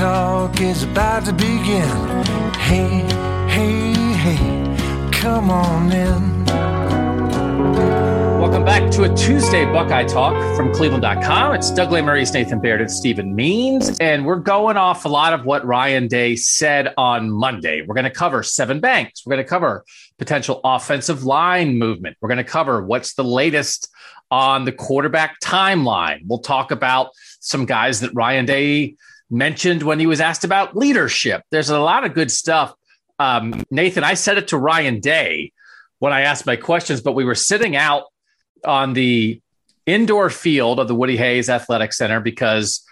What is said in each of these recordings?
Talk is about to begin. Hey, hey, hey, come on in. Welcome back to a Tuesday Buckeye Talk from Cleveland.com. It's Doug Lesmerises, Nathan Baird, and Stephen Means. And we're going off a lot of what Ryan Day said on Monday. We're going to cover Sevyn Banks. We're going to cover potential offensive line movement. We're going to cover what's the latest on the quarterback timeline. We'll talk about some guys that Ryan Day mentioned when he was asked about leadership. There's a lot of good stuff. Um, Nathan, I said it to Ryan Day when I asked my questions, but we were sitting out on the indoor field of the Woody Hayes Athletic Center because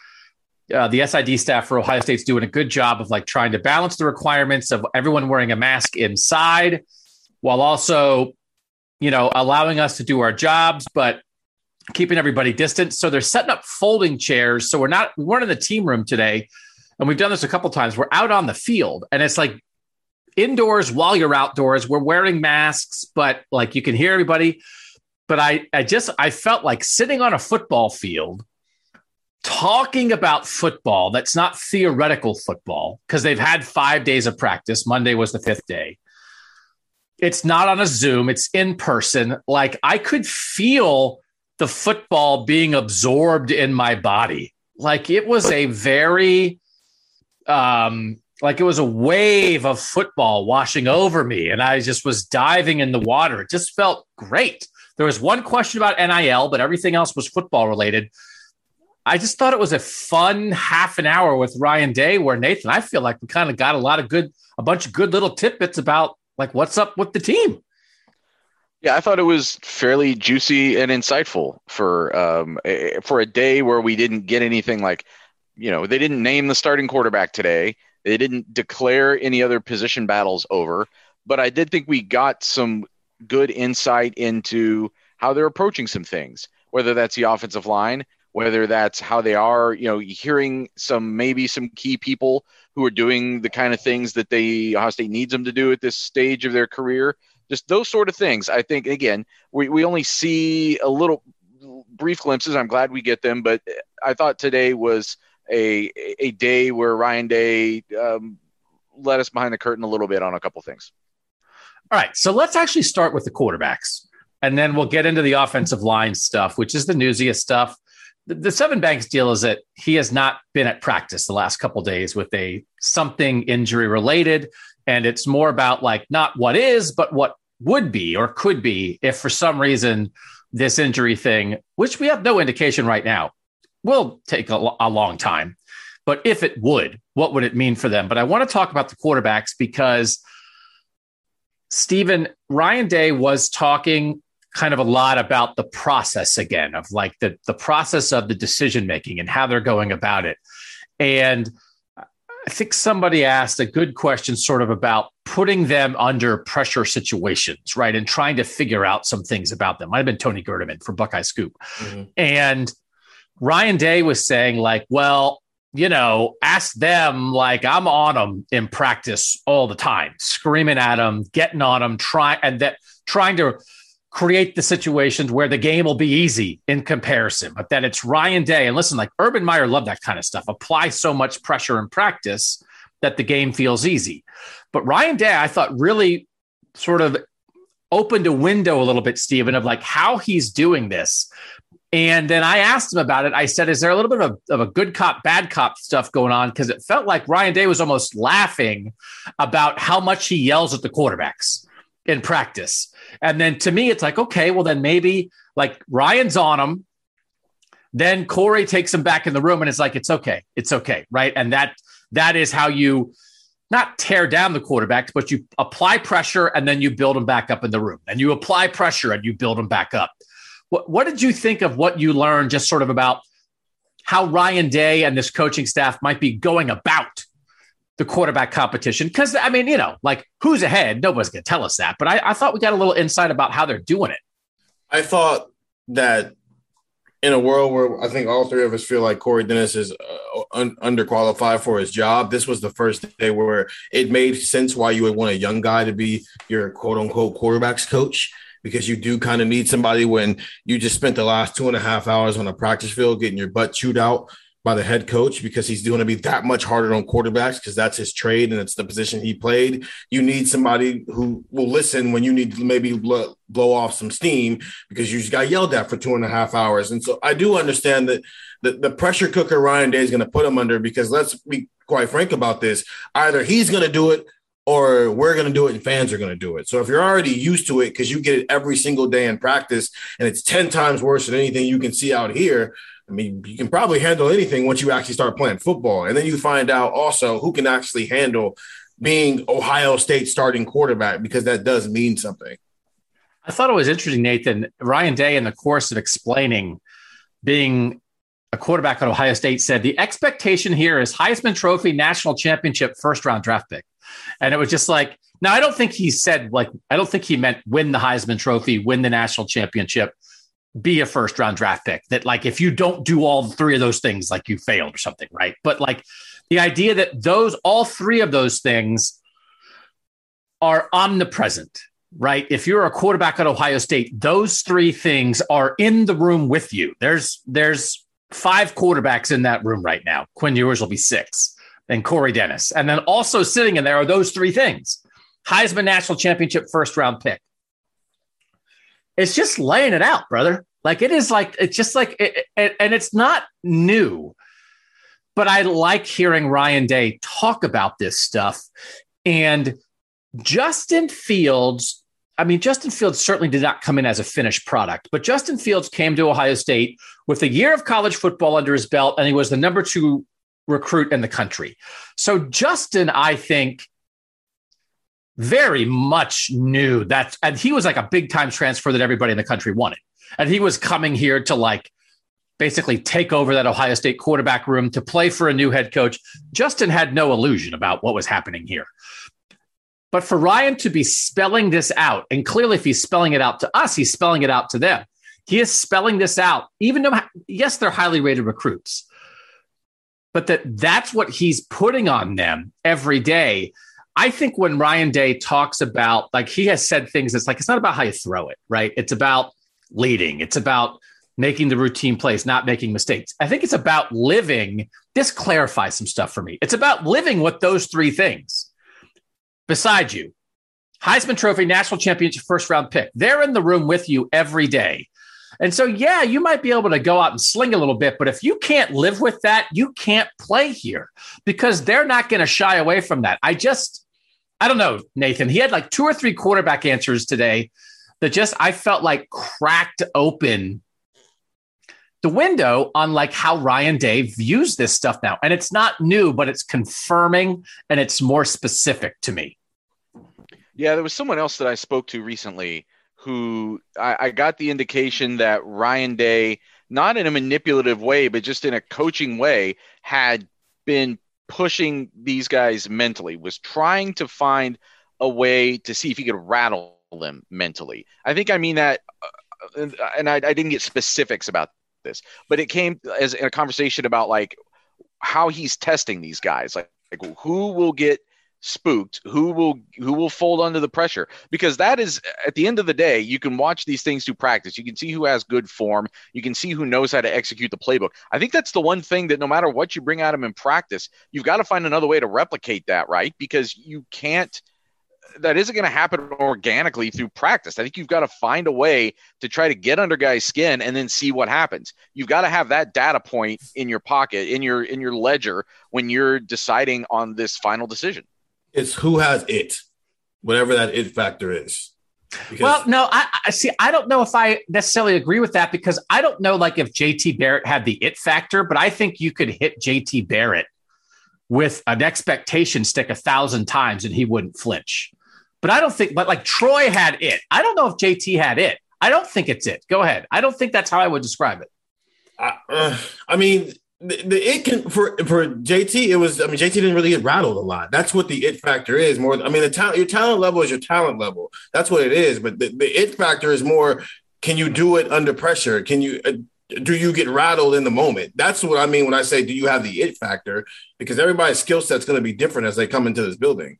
uh, the SID staff for Ohio State's doing a good job of like trying to balance the requirements of everyone wearing a mask inside while also, you know, allowing us to do our jobs, but keeping everybody distant. So they're setting up folding chairs. So we're not, we weren't in the team room today. And we've done this a couple times. We're out on the field and it's like indoors while you're outdoors. We're wearing masks, but like you can hear everybody but I, I just I felt like sitting on a football field talking about football that's not theoretical football because they've had five days of practice. Monday was the fifth day. It's not on a Zoom, it's in person. Like I could feel the football being absorbed in my body. Like it was a very um like it was a wave of football washing over me and I just was diving in the water. It just felt great. There was one question about NIL, but everything else was football related. I just thought it was a fun half an hour with Ryan Day where Nathan, I feel like we kind of got a lot of good, a bunch of good little tidbits about like what's up with the team. Yeah, I thought it was fairly juicy and insightful for um, a, for a day where we didn't get anything like, you know, they didn't name the starting quarterback today. They didn't declare any other position battles over, but I did think we got some good insight into how they're approaching some things, whether that's the offensive line, whether that's how they are, you know, hearing some maybe some key people who are doing the kind of things that they Ohio State needs them to do at this stage of their career. Just those sort of things. I think again, we, we only see a little brief glimpses. I'm glad we get them, but I thought today was a a day where Ryan Day um, let us behind the curtain a little bit on a couple things. All right. So let's actually start with the quarterbacks and then we'll get into the offensive line stuff, which is the newsiest stuff. The, the Sevyn Banks deal is that he has not been at practice the last couple days with a something injury related. And it's more about like not what is, but what would be or could be if for some reason this injury thing, which we have no indication right now, will take a, a long time. But if it would, what would it mean for them? But I want to talk about the quarterbacks because – Stephen, Ryan Day was talking kind of a lot about the process again of like the, the process of the decision making and how they're going about it. And I think somebody asked a good question sort of about putting them under pressure situations, right? And trying to figure out some things about them. Might have been Tony Gerdeman from Buckeye Scoop. Mm-hmm. And Ryan Day was saying, like, well, you know, ask them like I'm on them in practice all the time, screaming at them, getting on them, trying and that trying to create the situations where the game will be easy in comparison, but that it's Ryan Day. And listen, like Urban Meyer loved that kind of stuff. Apply so much pressure in practice that the game feels easy. But Ryan Day, I thought really sort of opened a window a little bit, Stephen, of like how he's doing this. And then I asked him about it. I said, Is there a little bit of, of a good cop, bad cop stuff going on? Because it felt like Ryan Day was almost laughing about how much he yells at the quarterbacks in practice. And then to me, it's like, okay, well, then maybe like Ryan's on him. Then Corey takes him back in the room and it's like, it's okay. It's okay. Right. And that that is how you not tear down the quarterbacks, but you apply pressure and then you build them back up in the room. And you apply pressure and you build them back up. What, what did you think of what you learned just sort of about how Ryan Day and this coaching staff might be going about the quarterback competition? Because, I mean, you know, like who's ahead? Nobody's going to tell us that. But I, I thought we got a little insight about how they're doing it. I thought that in a world where I think all three of us feel like Corey Dennis is uh, un- underqualified for his job, this was the first day where it made sense why you would want a young guy to be your quote unquote quarterbacks coach because you do kind of need somebody when you just spent the last two and a half hours on a practice field getting your butt chewed out by the head coach because he's going to be that much harder on quarterbacks because that's his trade and it's the position he played. You need somebody who will listen when you need to maybe blow, blow off some steam because you just got yelled at for two and a half hours. And so I do understand that the, the pressure cooker Ryan Day is going to put him under because let's be quite frank about this. Either he's going to do it or we're going to do it and fans are going to do it. So if you're already used to it because you get it every single day in practice and it's 10 times worse than anything you can see out here, I mean, you can probably handle anything once you actually start playing football. And then you find out also who can actually handle being Ohio State starting quarterback because that does mean something. I thought it was interesting, Nathan. Ryan Day, in the course of explaining being a quarterback at Ohio State, said the expectation here is Heisman Trophy national championship first round draft pick. And it was just like, now I don't think he said, like, I don't think he meant win the Heisman Trophy, win the national championship be a first round draft pick. That like if you don't do all three of those things, like you failed or something, right? But like the idea that those all three of those things are omnipresent, right? If you're a quarterback at Ohio State, those three things are in the room with you. There's there's five quarterbacks in that room right now. Quinn Ewers will be six, and Corey Dennis, and then also sitting in there are those three things: Heisman National Championship first round pick, it's just laying it out, brother. Like it is like it's just like it, it, and it's not new. But I like hearing Ryan Day talk about this stuff. And Justin Fields, I mean, Justin Fields certainly did not come in as a finished product, but Justin Fields came to Ohio State with a year of college football under his belt, and he was the number two recruit in the country. So, Justin, I think, very much knew that, and he was like a big time transfer that everybody in the country wanted. And he was coming here to like basically take over that Ohio State quarterback room to play for a new head coach. Justin had no illusion about what was happening here. But for Ryan to be spelling this out, and clearly if he's spelling it out to us, he's spelling it out to them. He is spelling this out, even though, yes, they're highly rated recruits, but that that's what he's putting on them every day. I think when Ryan Day talks about, like, he has said things, it's like, it's not about how you throw it, right? It's about leading, it's about making the routine plays, not making mistakes. I think it's about living. This clarifies some stuff for me. It's about living with those three things beside you. Heisman Trophy, national championship, first round pick. They're in the room with you every day. And so, yeah, you might be able to go out and sling a little bit, but if you can't live with that, you can't play here because they're not going to shy away from that. I just, I don't know, Nathan. He had like two or three quarterback answers today that just I felt like cracked open the window on like how Ryan Day views this stuff now. And it's not new, but it's confirming and it's more specific to me. Yeah, there was someone else that I spoke to recently who I, I got the indication that Ryan Day, not in a manipulative way, but just in a coaching way, had been pushing these guys mentally, was trying to find a way to see if he could rattle them mentally. I think I mean that, uh, and I, I didn't get specifics about this, but it came as a conversation about like how he's testing these guys, like, like who will get spooked who will who will fold under the pressure because that is at the end of the day you can watch these things through practice you can see who has good form you can see who knows how to execute the playbook i think that's the one thing that no matter what you bring at them in practice you've got to find another way to replicate that right because you can't that isn't going to happen organically through practice. I think you've got to find a way to try to get under guys' skin and then see what happens. You've got to have that data point in your pocket, in your in your ledger when you're deciding on this final decision. It's who has it, whatever that it factor is. Because- well, no, I, I see. I don't know if I necessarily agree with that because I don't know, like, if JT Barrett had the it factor, but I think you could hit JT Barrett with an expectation stick a thousand times and he wouldn't flinch. But I don't think, but like Troy had it. I don't know if JT had it. I don't think it's it. Go ahead. I don't think that's how I would describe it. Uh, uh, I mean, the, the, it can for for JT. It was. I mean, JT didn't really get rattled a lot. That's what the it factor is. More. I mean, the talent. Your talent level is your talent level. That's what it is. But the, the it factor is more. Can you do it under pressure? Can you? Uh, do you get rattled in the moment? That's what I mean when I say, do you have the it factor? Because everybody's skill set's going to be different as they come into this building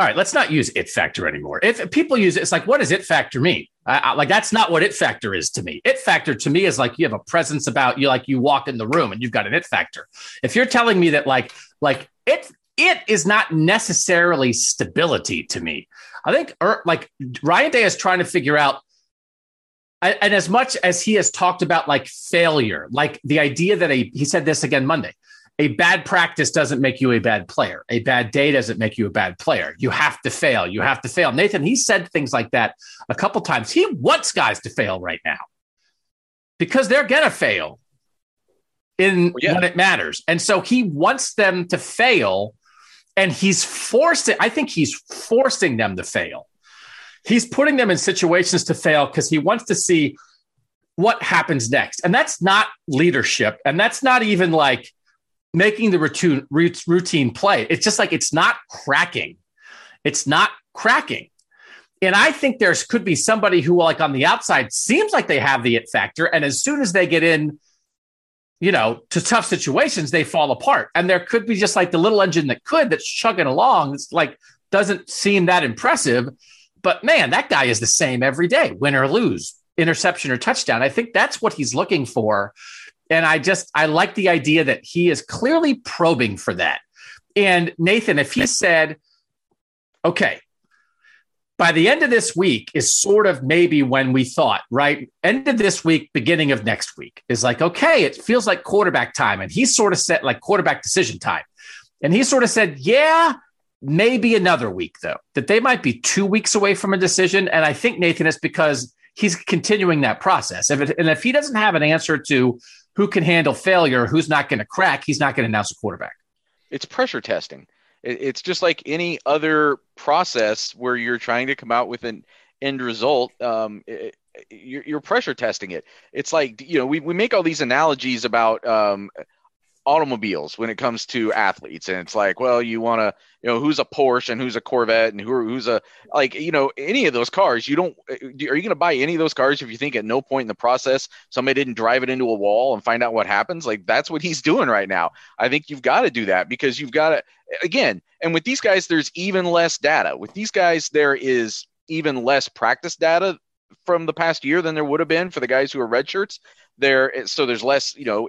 all right, let's not use it factor anymore. If people use it, it's like, what does it factor mean? I, I, like that's not what it factor is to me. It factor to me is like you have a presence about you, like you walk in the room and you've got an it factor. If you're telling me that like like it it is not necessarily stability to me. I think er, like Ryan Day is trying to figure out and as much as he has talked about like failure, like the idea that a, he said this again Monday, a bad practice doesn't make you a bad player. A bad day doesn't make you a bad player. You have to fail. You have to fail. Nathan, he said things like that a couple times. He wants guys to fail right now because they're going to fail in yeah. when it matters. And so he wants them to fail and he's forcing I think he's forcing them to fail. He's putting them in situations to fail because he wants to see what happens next. And that's not leadership and that's not even like making the routine routine play. It's just like it's not cracking. It's not cracking. And I think there's could be somebody who, like on the outside, seems like they have the it factor, and as soon as they get in, you know, to tough situations, they fall apart. And there could be just like the little engine that could that's chugging along. It's like doesn't seem that impressive, but man, that guy is the same every day, win or lose, interception or touchdown. I think that's what he's looking for and I just, I like the idea that he is clearly probing for that. And Nathan, if he said, okay, by the end of this week is sort of maybe when we thought, right? End of this week, beginning of next week is like, okay, it feels like quarterback time. And he sort of said, like quarterback decision time. And he sort of said, yeah, maybe another week, though, that they might be two weeks away from a decision. And I think, Nathan, is because he's continuing that process. If it, and if he doesn't have an answer to who can handle failure, who's not going to crack, he's not going to announce a quarterback. It's pressure testing. It's just like any other process where you're trying to come out with an end result. Um, it, you're, pressure testing it. It's like you know we, we make all these analogies about um, automobiles when it comes to athletes. And it's like well you want to you know who's a porsche and who's a corvette and who who's a like you know any of those cars. You don't eh, are you going to buy any of those cars if you think at no point in the process somebody didn't drive it into a wall and find out what happens? Like that's what he's doing right now. I think you've got to do that because you've got to eh, again and with these guys there's even less data. With these guys there is even less practice data from the past year than there would have been for the guys who are red shirts. There so there's less you know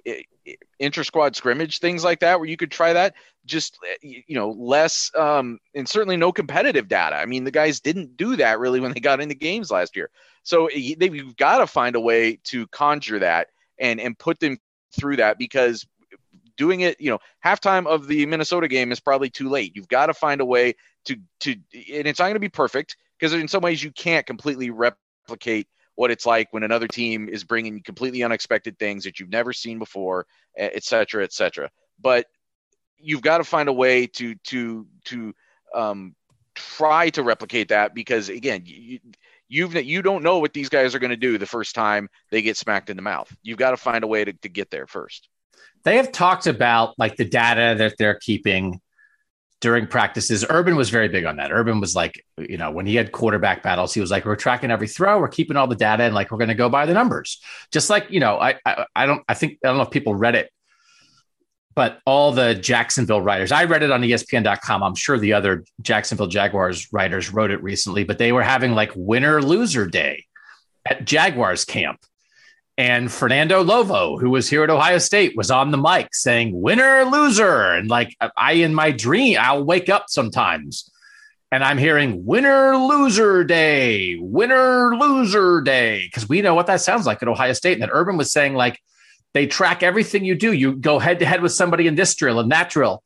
inter squad scrimmage things like that where you could try that. Just you know less um and certainly no competitive data. I mean the guys didn't do that really when they got into games last year. So they've got to find a way to conjure that and and put them through that because doing it you know halftime of the minnesota game is probably too late. You've got to find a way to to and it's not going to be perfect because in some ways you can't completely replicate what it's like when another team is bringing completely unexpected things that you've never seen before, et cetera, et cetera. But you've got to find a way to to to um, try to replicate that because again, you, you've you don't know what these guys are going to do the first time they get smacked in the mouth. You've got to find a way to, to get there first. They have talked about like the data that they're keeping during practices. Urban was very big on that. Urban was like, you know, when he had quarterback battles, he was like, we're tracking every throw, we're keeping all the data, and like we're going to go by the numbers. Just like, you know, I, I, I don't, I think I don't know if people read it but all the Jacksonville writers, I read it on ESPN.com. I'm sure the other Jacksonville Jaguars writers wrote it recently, but they were having like winner loser day at Jaguars camp. And Fernando Lovo, who was here at Ohio State, was on the mic saying winner loser. And like I in my dream, I'll wake up sometimes and I'm hearing winner loser day, winner loser day, because we know what that sounds like at Ohio State. And that Urban was saying, like, they track everything you do. You go head to head with somebody in this drill and that drill,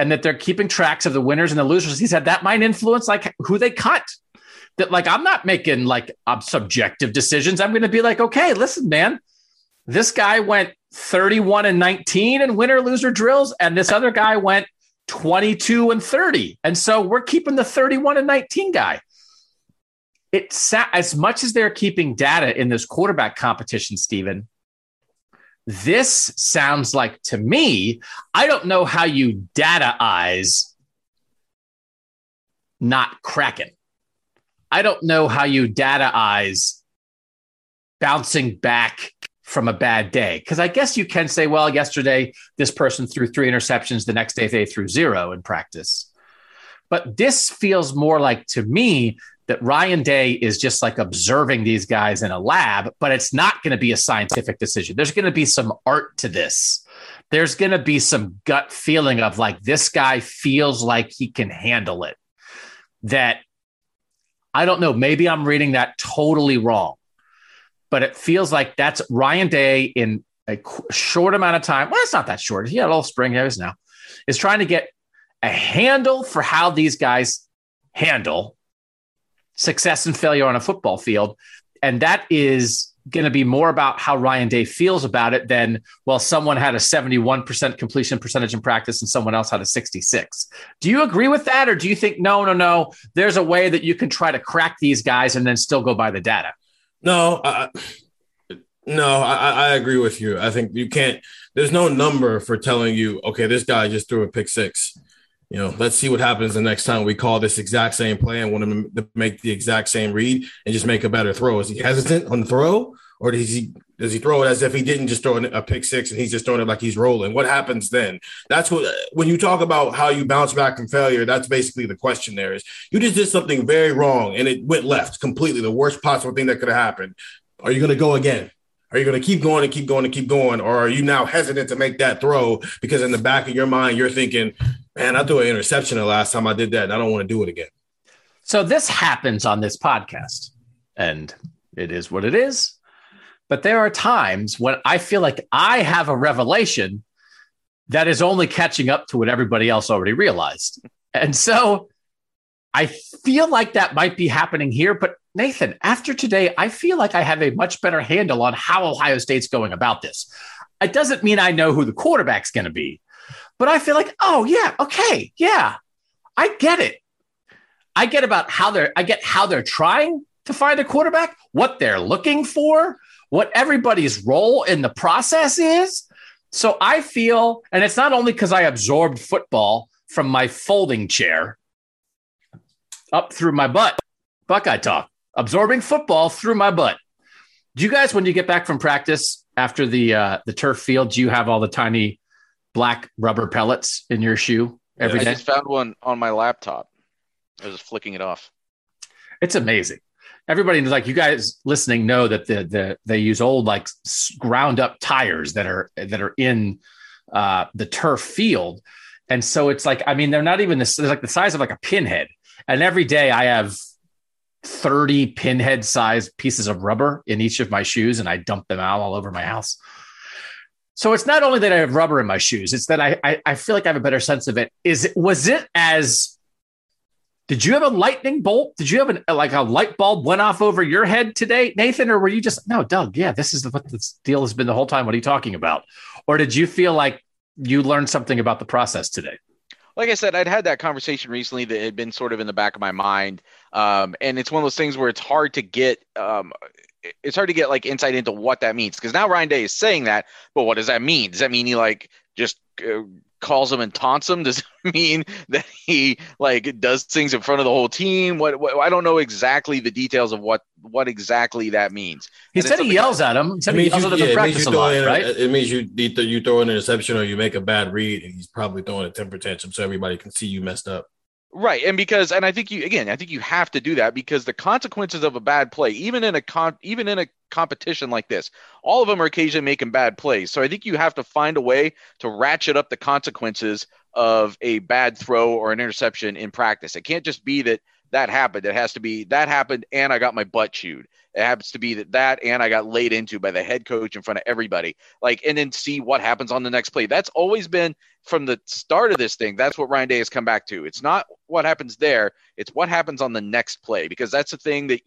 and that they're keeping tracks of the winners and the losers. He said that might influence like who they cut. That like I'm not making like subjective decisions. I'm going to be like, okay, listen, man, this guy went 31 and 19 in winner loser drills, and this other guy went 22 and 30. And so we're keeping the 31 and 19 guy. It's as much as they're keeping data in this quarterback competition, Stephen. This sounds like to me, I don't know how you data eyes not cracking. I don't know how you data eyes bouncing back from a bad day. Because I guess you can say, well, yesterday this person threw three interceptions, the next day they threw zero in practice. But this feels more like to me that Ryan Day is just like observing these guys in a lab, but it's not going to be a scientific decision. There's going to be some art to this. There's going to be some gut feeling of like this guy feels like he can handle it. That I don't know, maybe I'm reading that totally wrong but it feels like that's Ryan Day in a short amount of time. Well, it's not that short. He had all spring hairs now. Is trying to get a handle for how these guys handle success and failure on a football field. And that is going to be more about how Ryan Day feels about it than, well, someone had a 71% completion percentage in practice and someone else had a 66. Do you agree with that? Or do you think, no, no, no, there's a way that you can try to crack these guys and then still go by the data? No, I, no, I, I agree with you. I think you can't. There's no number for telling you, okay, this guy just threw a pick six. You know, let's see what happens the next time we call this exact same play and want him to make the exact same read and just make a better throw. Is he hesitant on the throw, or does he does he throw it as if he didn't just throw a pick six and he's just throwing it like he's rolling? What happens then? That's what when you talk about how you bounce back from failure. That's basically the question. There is you just did something very wrong and it went left completely. The worst possible thing that could have happened. Are you going to go again? Are you going to keep going and keep going and keep going? Or are you now hesitant to make that throw because in the back of your mind, you're thinking, man, I threw an interception the last time I did that and I don't want to do it again. So this happens on this podcast and it is what it is. But there are times when I feel like I have a revelation that is only catching up to what everybody else already realized. And so I feel like that might be happening here, but Nathan, after today, I feel like I have a much better handle on how Ohio State's going about this. It doesn't mean I know who the quarterback's going to be, but I feel like, oh yeah, okay, yeah, I get it. I get about how they're, I get how they're trying to find a quarterback, what they're looking for, what everybody's role in the process is. So I feel, and it's not only because I absorbed football from my folding chair up through my butt, Buckeye talk absorbing football through my butt. Do you guys, when you get back from practice after the uh, the turf field, do you have all the tiny black rubber pellets in your shoe every I day? I just found one on my laptop. I was flicking it off. It's amazing. Everybody like you guys listening know that the the they use old like ground up tires that are that are in uh, the turf field, and so it's like I mean they're not even this like the size of like a pinhead. And every day I have 30 pinhead sized pieces of rubber in each of my shoes and I dump them out all over my house. So it's not only that I have rubber in my shoes, it's that I, I, I feel like I have a better sense of it. Is it was it as did you have a lightning bolt? Did you have an like a light bulb went off over your head today, Nathan? Or were you just no, Doug? Yeah, this is what this deal has been the whole time. What are you talking about? Or did you feel like you learned something about the process today? like I said, I'd had that conversation recently that had been sort of in the back of my mind, um, and it's one of those things where it's hard to get. Um, it's hard to get like insight into what that means because now Ryan Day is saying that, but what does that mean? Does that mean he like just Uh, calls him and taunts him? Does it mean that he like does things in front of the whole team? What, what I don't know exactly the details of what what exactly that means. He And said he yells at him. He said It he means, yells you, at him yeah, it means practice you a throw lot, in, right? it means you you throw an interception or you make a bad read, and he's probably throwing a temper tantrum so everybody can see you messed up. Right, and because and I think you again, I think you have to do that because the consequences of a bad play, even in a con, even in a competition like this, all of them are occasionally making bad plays. So I think you have to find a way to ratchet up the consequences of a bad throw or an interception in practice. It can't just be that that happened. It has to be that happened and I got my butt chewed. It happens to be that that and I got laid into by the head coach in front of everybody. Like and then see what happens on the next play. That's always been from the start of this thing. That's what Ryan Day has come back to. It's not what happens there. It's what happens on the next play because that's the thing that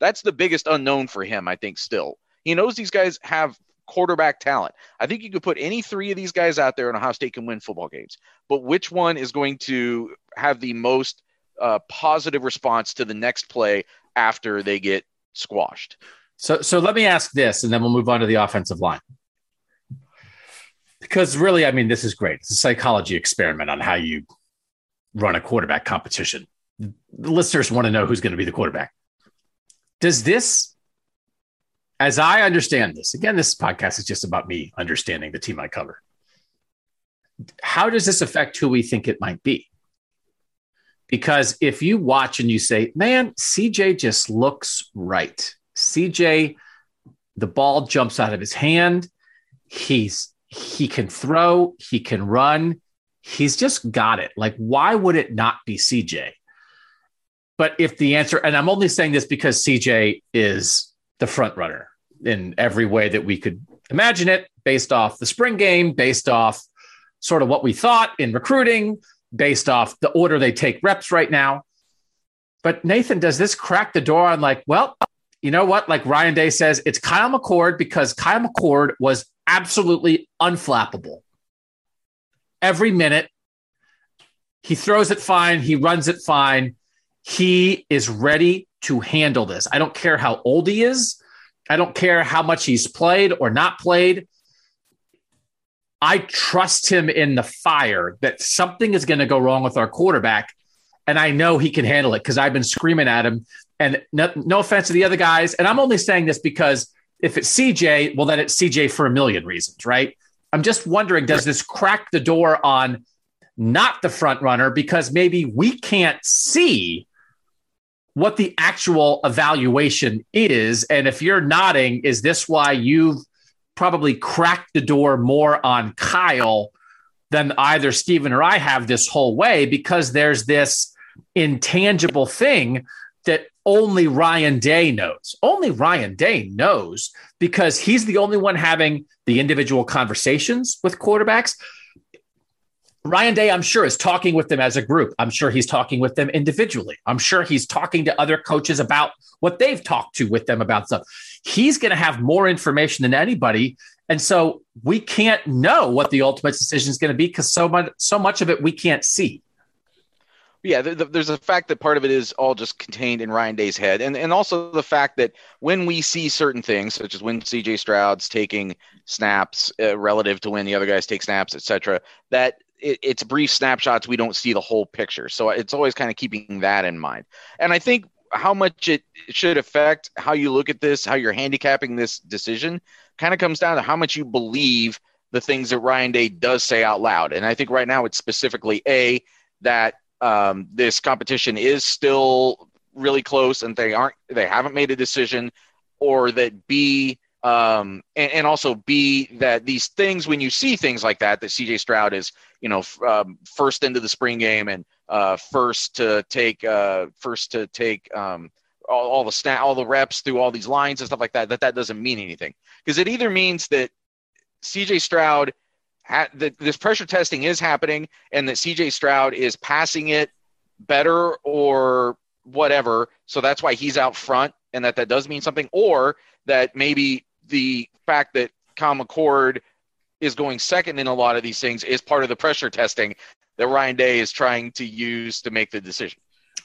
that's the biggest unknown for him. I think still he knows these guys have quarterback talent. I think you could put any three of these guys out there and Ohio State can win football games. But which one is going to have the most uh, positive response to the next play after they get squashed? So, so let me ask this, and then we'll move on to the offensive line. Because really, I mean, this is great. It's a psychology experiment on how you run a quarterback competition. The listeners want to know who's going to be the quarterback. Does this, as I understand this, again, this podcast is just about me understanding the team I cover. How does this affect who we think it might be? Because if you watch and you say, man, CJ just looks right. CJ, the ball jumps out of his hand. He's he can throw, he can run. He's just got it. Like, why would it not be CJ? But if the answer, and I'm only saying this because CJ is the front runner in every way that we could imagine it, based off the spring game, based off sort of what we thought in recruiting, based off the order they take reps right now. But Nathan, does this crack the door on like, well, you know what? Like Ryan Day says, it's Kyle McCord because Kyle McCord was absolutely unflappable. Every minute, he throws it fine, he runs it fine. He is ready to handle this. I don't care how old he is. I don't care how much he's played or not played. I trust him in the fire that something is going to go wrong with our quarterback. And I know he can handle it because I've been screaming at him. And no, no, offense to the other guys. And I'm only saying this because if it's CJ, well, then it's CJ for a million reasons, right? I'm just wondering does this crack the door on not the front runner because maybe we can't see what the actual evaluation is? And if you're nodding, is this why you've probably cracked the door more on Kyle than either Stephen or I have this whole way because there's this intangible thing that only Ryan Day knows. Only Ryan Day knows because he's the only one having the individual conversations with quarterbacks. Ryan Day, I'm sure, is talking with them as a group. I'm sure he's talking with them individually. I'm sure he's talking to other coaches about what they've talked to with them about stuff. He's going to have more information than anybody. And so we can't know what the ultimate decision is going to be because so much, so much of it we can't see. Yeah, the, the, there's a fact that part of it is all just contained in Ryan Day's head, and and also the fact that when we see certain things, such as when C.J. Stroud's taking snaps uh, relative to when the other guys take snaps, etc., that it, it's brief snapshots. We don't see the whole picture, so it's always kind of keeping that in mind. And I think how much it should affect how you look at this, how you're handicapping this decision, kind of comes down to how much you believe the things that Ryan Day does say out loud. And I think right now it's specifically a that um, this competition is still really close and they aren't they haven't made a decision or that b um, and, and, also b that these things when you see things like that that cj stroud is you know f- um, first into the spring game and uh, first to take uh, first to take um, all, all the snap all the reps through all these lines and stuff like that that that doesn't mean anything because it either means that cj stroud that this pressure testing is happening and that CJ Stroud is passing it better or whatever. So that's why he's out front and that that does mean something. Or that maybe the fact that McCord is going second in a lot of these things is part of the pressure testing that Ryan Day is trying to use to make the decision.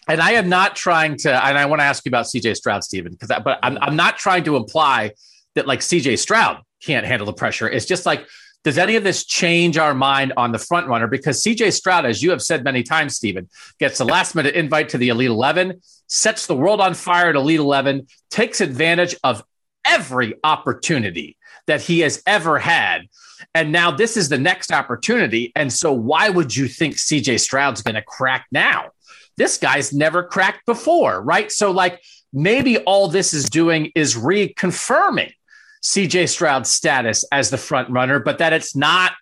And I am not trying to, and I want to ask you about CJ Stroud, Stephen, because but I'm, I'm not trying to imply that like CJ Stroud can't handle the pressure. It's just like Does any of this change our mind on the front runner? Because CJ Stroud, as you have said many times, Stephen, gets the last minute invite to the Elite 11, sets the world on fire at Elite 11, takes advantage of every opportunity that he has ever had. And now this is the next opportunity. And so, why would you think CJ Stroud's going to crack now? This guy's never cracked before, right? So, like, maybe all this is doing is reconfirming CJ Stroud's status as the front runner, but that it's not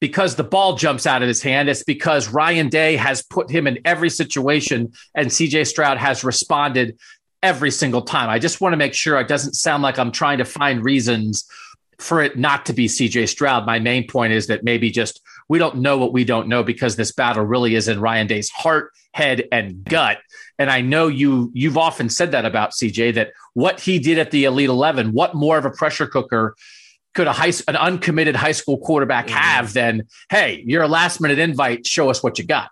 because the ball jumps out of his hand. It's because Ryan Day has put him in every situation and CJ Stroud has responded every single time. I just want to make sure it doesn't sound like I'm trying to find reasons for it not to be CJ Stroud. My main point is that maybe just we don't know what we don't know because this battle really is in Ryan Day's heart, head, and gut. And I know you you've often said that about CJ that what he did at the Elite Eleven, what more of a pressure cooker could a high an uncommitted high school quarterback mm-hmm. have than hey, you're a last minute invite, show us what you got.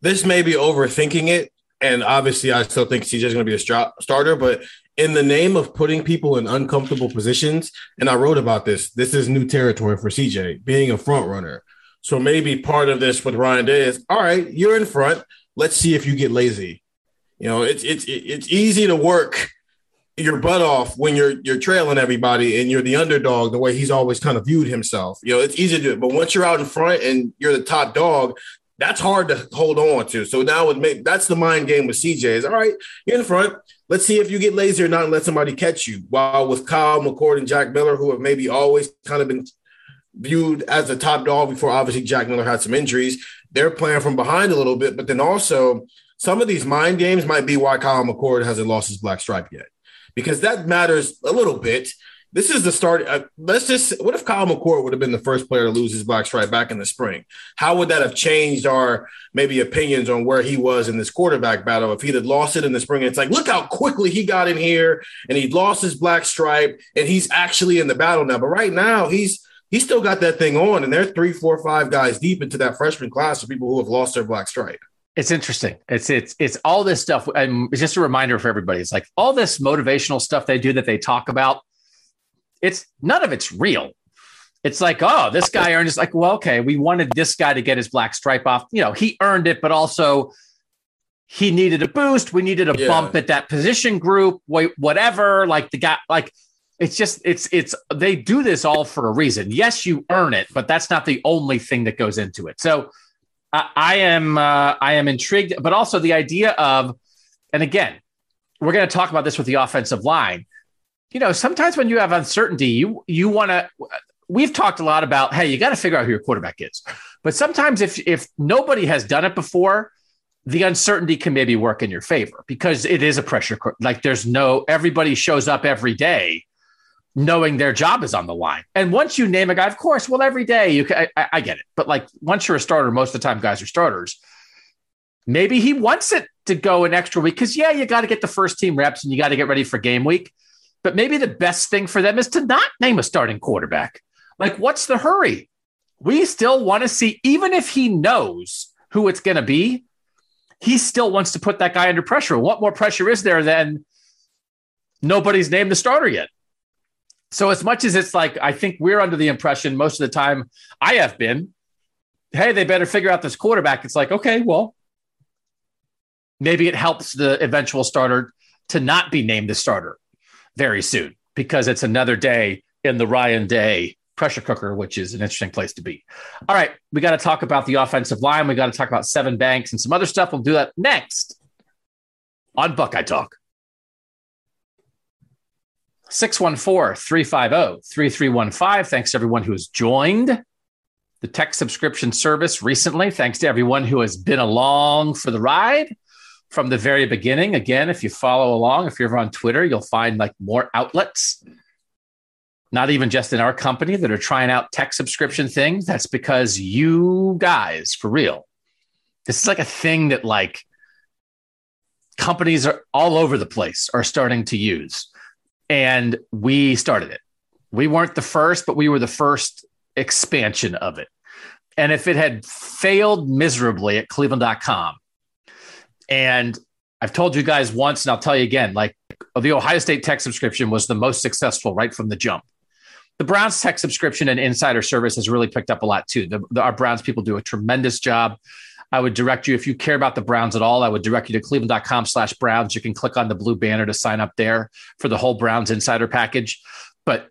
This may be overthinking it, and obviously I still think CJ is going to be a starter, but in the name of putting people in uncomfortable positions, and I wrote about this. This is new territory for CJ, being a front runner. So maybe part of this with Ryan Day is all right, you're in front. Let's see if you get lazy. You know, it's it's it's easy to work your butt off when you're you're trailing everybody and you're the underdog the way he's always kind of viewed himself. You know, it's easy to do it. But once you're out in front and you're the top dog, that's hard to hold on to. So now it make that's the mind game with CJ is all right, you're in front. Let's see if you get lazy or not and let somebody catch you. While with Kyle McCord and Jack Miller, who have maybe always kind of been viewed as the top dog before obviously Jack Miller had some injuries, they're playing from behind a little bit. But then also some of these mind games might be why Kyle McCord hasn't lost his black stripe yet. Because that matters a little bit this is the start. Uh, let's just. What if Kyle McCord would have been the first player to lose his black stripe back in the spring? How would that have changed our maybe opinions on where he was in this quarterback battle? If he'd had lost it in the spring, it's like look how quickly he got in here and he lost his black stripe and he's actually in the battle now. But right now, he's he's still got that thing on, and they're three, four, five guys deep into that freshman class of people who have lost their black stripe. It's interesting. It's it's it's all this stuff. And it's just a reminder for everybody. It's like all this motivational stuff they do that they talk about it's none of it's real. It's like, oh, this guy earned. It's like, well, okay, we wanted this guy to get his black stripe off. You know, he earned it, but also he needed a boost. We needed a yeah. bump at that position group. Wait, whatever. Like the guy, like it's just it's it's they do this all for a reason. Yes, you earn it, but that's not the only thing that goes into it. So I, I am uh, I am intrigued, but also the idea of, and again, we're going to talk about this with the offensive line you know, sometimes when you have uncertainty, you you want to. We've talked a lot about, hey, you got to figure out who your quarterback is. But sometimes if if nobody has done it before, the uncertainty can maybe work in your favor because it is a pressure. Like there's no everybody shows up every day knowing their job is on the line. And once you name a guy, of course, well, every day you can, I, I, get it. But like once you're a starter, most of the time guys are starters. Maybe he wants it to go an extra week because yeah, you got to get the first team reps and you got to get ready for game week. But maybe the best thing for them is to not name a starting quarterback. Like, what's the hurry? We still want to see, even if he knows who it's going to be, he still wants to put that guy under pressure. What more pressure is there than nobody's named the starter yet? So, as much as it's like, I think we're under the impression most of the time, I have been, hey, they better figure out this quarterback. It's like, okay, well, maybe it helps the eventual starter to not be named the starter very soon because it's another day in the Ryan Day pressure cooker, which is an interesting place to be. All right, we got to talk about the offensive line. We got to talk about Sevyn Banks and some other stuff. We'll do that next on Buckeye Talk. 614 350 3315. Thanks to everyone who has joined the tech subscription service recently. Thanks to everyone who has been along for the ride from the very beginning. Again, if you follow along, if you're on Twitter, you'll find like more outlets, not even just in our company, that are trying out tech subscription things. That's because you guys, for real, this is like a thing that like companies are all over the place are starting to use. And we started it. We weren't the first, but we were the first expansion of it. And if it had failed miserably at cleveland.com, and I've told you guys once, and I'll tell you again like the Ohio State Tech subscription was the most successful right from the jump. the Browns tech subscription and insider service has really picked up a lot too. The, the, our Browns people do a tremendous job. I would direct you, if you care about the Browns at all, I would direct you to cleveland.com slash Browns. You can click on the blue banner to sign up there for the whole Browns insider package. But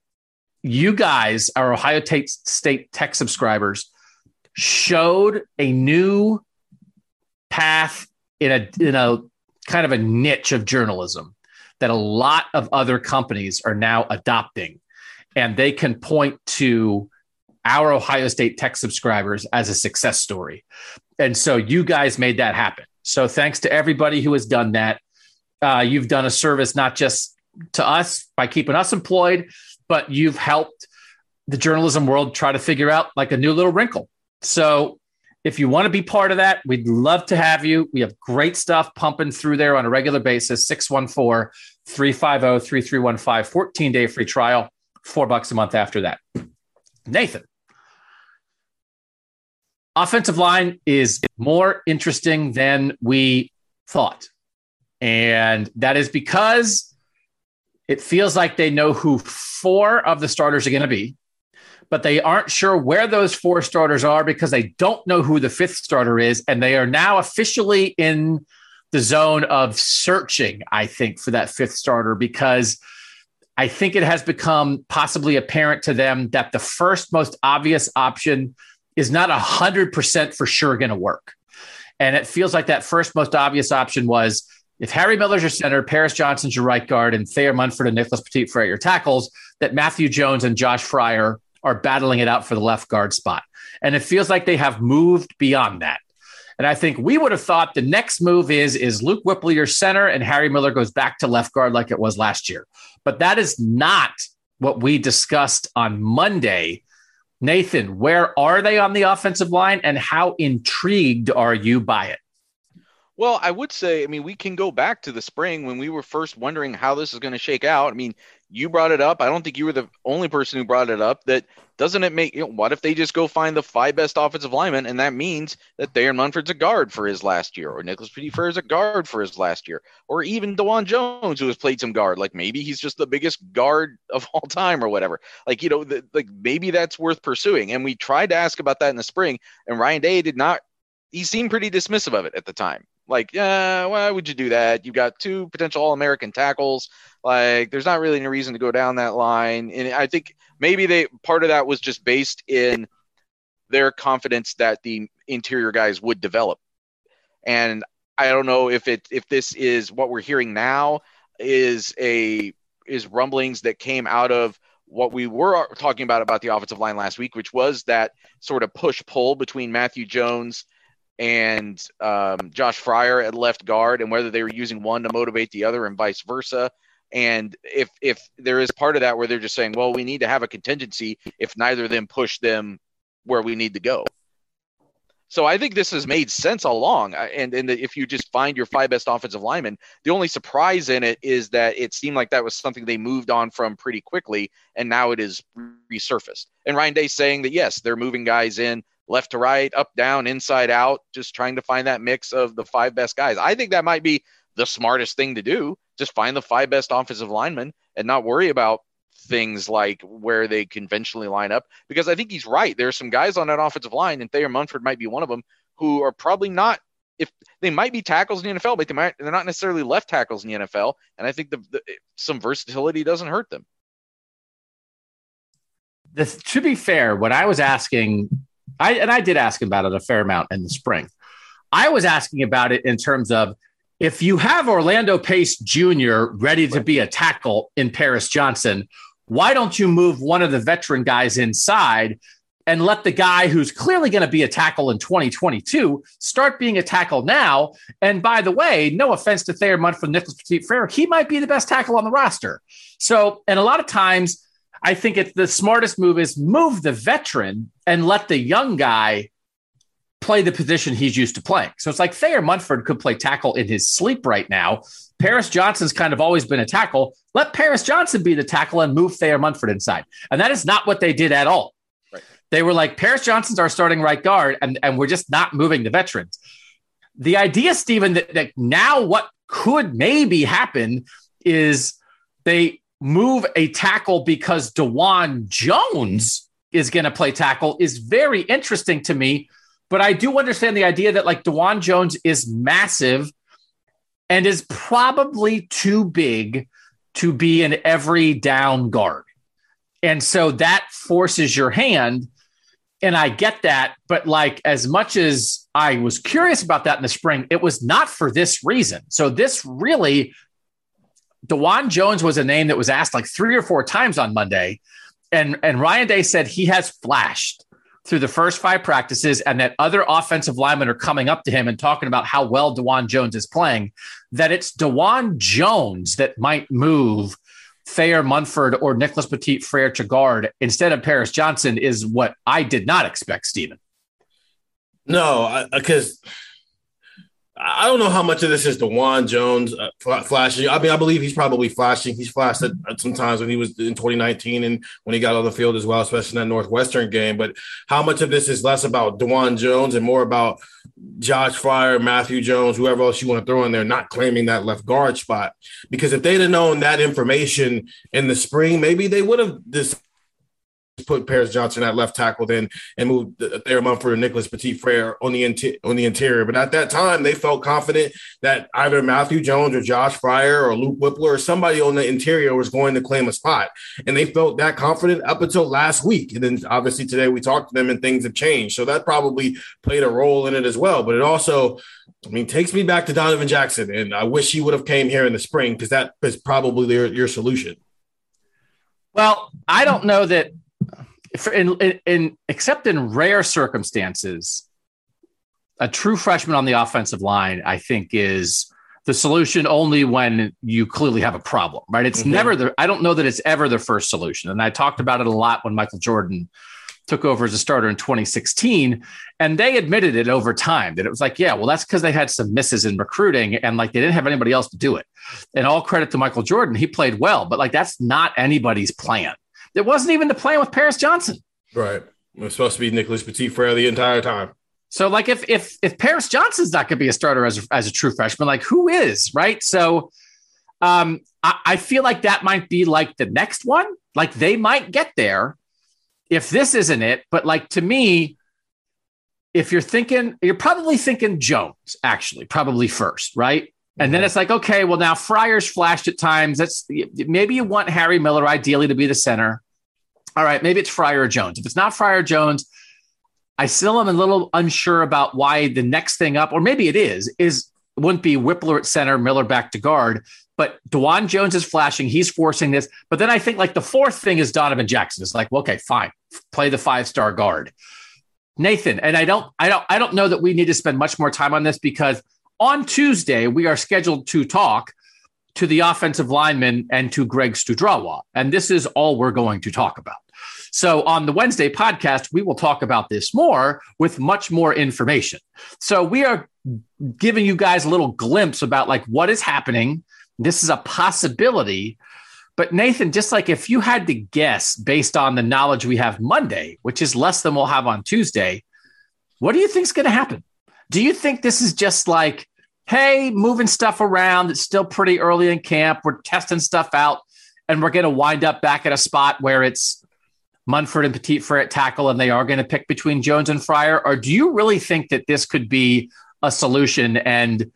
you guys, our Ohio State tech subscribers, showed a new path in a in a kind of a niche of journalism that a lot of other companies are now adopting and they can point to our Ohio State tech subscribers as a success story. And so you guys made that happen. So thanks to everybody who has done that. Uh, you've done a service not just to us by keeping us employed, but you've helped the journalism world try to figure out like a new little wrinkle. So if you want to be part of that, we'd love to have you. We have great stuff pumping through there on a regular basis 614 350 3315, 14 day free trial, four bucks a month after that. Nathan. Offensive line is more interesting than we thought. And that is because it feels like they know who four of the starters are going to be but they aren't sure where those four starters are because they don't know who the fifth starter is. And they are now officially in the zone of searching, I think, for that fifth starter because I think it has become possibly apparent to them that the first most obvious option is not 100% for sure going to work. And it feels like that first most obvious option was if Harry Miller's your center, Paris Johnson's your right guard, and Thayer Munford and Nicholas Petit Frere your tackles, that Matthew Jones and Josh Fryar are battling it out for the left guard spot. And it feels like they have moved beyond that. And I think we would have thought the next move is is Luke Wypler your center and Harry Miller goes back to left guard like it was last year. But that is not what we discussed on Monday. Nathan, where are they on the offensive line and how intrigued are you by it? Well, I would say, I mean, we can go back to the spring when we were first wondering how this is going to shake out. I mean, you brought it up. I don't think you were the only person who brought it up. That doesn't it make you know, what if they just go find the five best offensive linemen, and that means that Thayer Munford's a guard for his last year, or Nicholas Petit Frere is a guard for his last year, or even Dawand Jones who has played some guard. Like maybe he's just the biggest guard of all time, or whatever. Like you know, the, like maybe that's worth pursuing. And we tried to ask about that in the spring, and Ryan Day did not. He seemed pretty dismissive of it at the time. Like, yeah, why would you do that? You've got two potential All American tackles. Like, there's not really any reason to go down that line. And I think maybe they part of that was just based in their confidence that the interior guys would develop. And I don't know if it if this is what we're hearing now is a is rumblings that came out of what we were talking about about the offensive line last week, which was that sort of push pull between Matthew Jones and um, Josh Fryar at left guard, and whether they were using one to motivate the other, and vice versa. And if if there is part of that where they're just saying, well, we need to have a contingency if neither of them push them where we need to go. So I think this has made sense all along. And and if you just find your five best offensive linemen, the only surprise in it is that it seemed like that was something they moved on from pretty quickly, and now it is resurfaced. And Ryan Day saying that yes, they're moving guys in left to right, up, down, inside out, just trying to find that mix of the five best guys. I think that might be the smartest thing to do. Just find the five best offensive linemen and not worry about things like where they conventionally line up. Because I think he's right. There are some guys on that offensive line, and Thayer Munford might be one of them, who are probably not. If they might be tackles in the NFL, but they might they're not necessarily left tackles in the NFL, and I think the, the some versatility doesn't hurt them. The, to be fair, what I was asking I and I did ask about it a fair amount in the spring. I was asking about it in terms of if you have Orlando Pace Jr. ready to be a tackle in Paris Johnson, why don't you move one of the veteran guys inside and let the guy who's clearly going to be a tackle in 2022 start being a tackle now? And by the way, no offense to Thayer Munford, Nicholas Petit Frere, he might be the best tackle on the roster. So, and a lot of times I think it's the smartest move is move the veteran and let the young guy play the position he's used to playing. So it's like Thayer Munford could play tackle in his sleep right now. Paris Johnson's kind of always been a tackle. Let Paris Johnson be the tackle and move Thayer Munford inside. And that is not what they did at all. Right. They were like, Paris Johnson's our starting right guard, and, and we're just not moving the veterans. The idea, Stephen, that, that now what could maybe happen is they move a tackle because Dawand Jones is going to play tackle is very interesting to me. But I do understand the idea that like Dawand Jones is massive and is probably too big to be an every down guard. And so that forces your hand. And I get that. But like, as much as I was curious about that in the spring, it was not for this reason. So this really, Dawand Jones was a name that was asked like three or four times on Monday. And, and Ryan Day said he has flashed through the first five practices and that other offensive linemen are coming up to him and talking about how well Dawand Jones is playing, that it's Dawand Jones that might move Thayer Munford or Nicholas Petit Frere to guard instead of Paris Johnson is what I did not expect, Stephen. No, because I don't know how much of this is Dawand Jones uh, flashing. I mean, I believe he's probably flashing. He's flashed at, at sometimes when he was in 2019 and when he got on the field as well, especially in that Northwestern game. But how much of this is less about Dawand Jones and more about Josh Fryar, Matthew Jones, whoever else you want to throw in there, not claiming that left guard spot? Because if they'd have known that information in the spring, maybe they would have this put Paris Johnson at left tackle then and moved uh, Thayer Munford and Nicholas Petit Frere on the inter- on the interior. But at that time, they felt confident that either Matthew Jones or Josh Fryar or Luke Wypler or somebody on the interior was going to claim a spot. And they felt that confident up until last week. And then obviously today we talked to them and things have changed. So that probably played a role in it as well. But it also I mean, takes me back to Donovan Jackson, and I wish he would have came here in the spring because that is probably your, your solution. Well, I don't know that in, in, in except in rare circumstances, a true freshman on the offensive line, I think, is the solution only when you clearly have a problem, right? It's mm-hmm. never the, I don't know that it's ever the first solution. And I talked about it a lot when Michael Jordan took over as a starter in 2016. And they admitted it over time that it was like, yeah, well, that's because they had some misses in recruiting and like they didn't have anybody else to do it. And all credit to Michael Jordan, he played well, but like that's not anybody's plan. It wasn't even the plan with Paris Johnson. Right. It was supposed to be Nicholas Petit Frere the entire time. So, like, if if if Paris Johnson's not going to be a starter as a, as a true freshman, like, who is right? So, um, I, I feel like that might be like the next one. Like, they might get there if this isn't it. But like to me, if you're thinking, you're probably thinking Jones, actually, probably first, right? And then it's like, okay, well, now Fryar's flashed at times. That's maybe you want Harry Miller ideally to be the center. All right, maybe it's Fryar Jones. If it's not Fryar Jones, I still am a little unsure about why the next thing up, or maybe it is, is wouldn't be Wypler at center, Miller back to guard. But Dawand Jones is flashing. He's forcing this. But then I think like the fourth thing is Donovan Jackson. It's like, well, okay, fine. Play the five star guard. Nathan, and I don't, I don't, I don't know that we need to spend much more time on this because on Tuesday, we are scheduled to talk to the offensive lineman and to Greg Studrawa. And this is all we're going to talk about. So on the Wednesday podcast, we will talk about this more with much more information. So we are giving you guys a little glimpse about like what is happening. This is a possibility. But Nathan, just like if you had to guess based on the knowledge we have Monday, which is less than we'll have on Tuesday, what do you think is going to happen? Do you think this is just like, hey, moving stuff around? It's still pretty early in camp. We're testing stuff out, and we're going to wind up back at a spot where it's Munford and Petit Frere at tackle, and they are going to pick between Jones and Fryar? Or do you really think that this could be a solution? And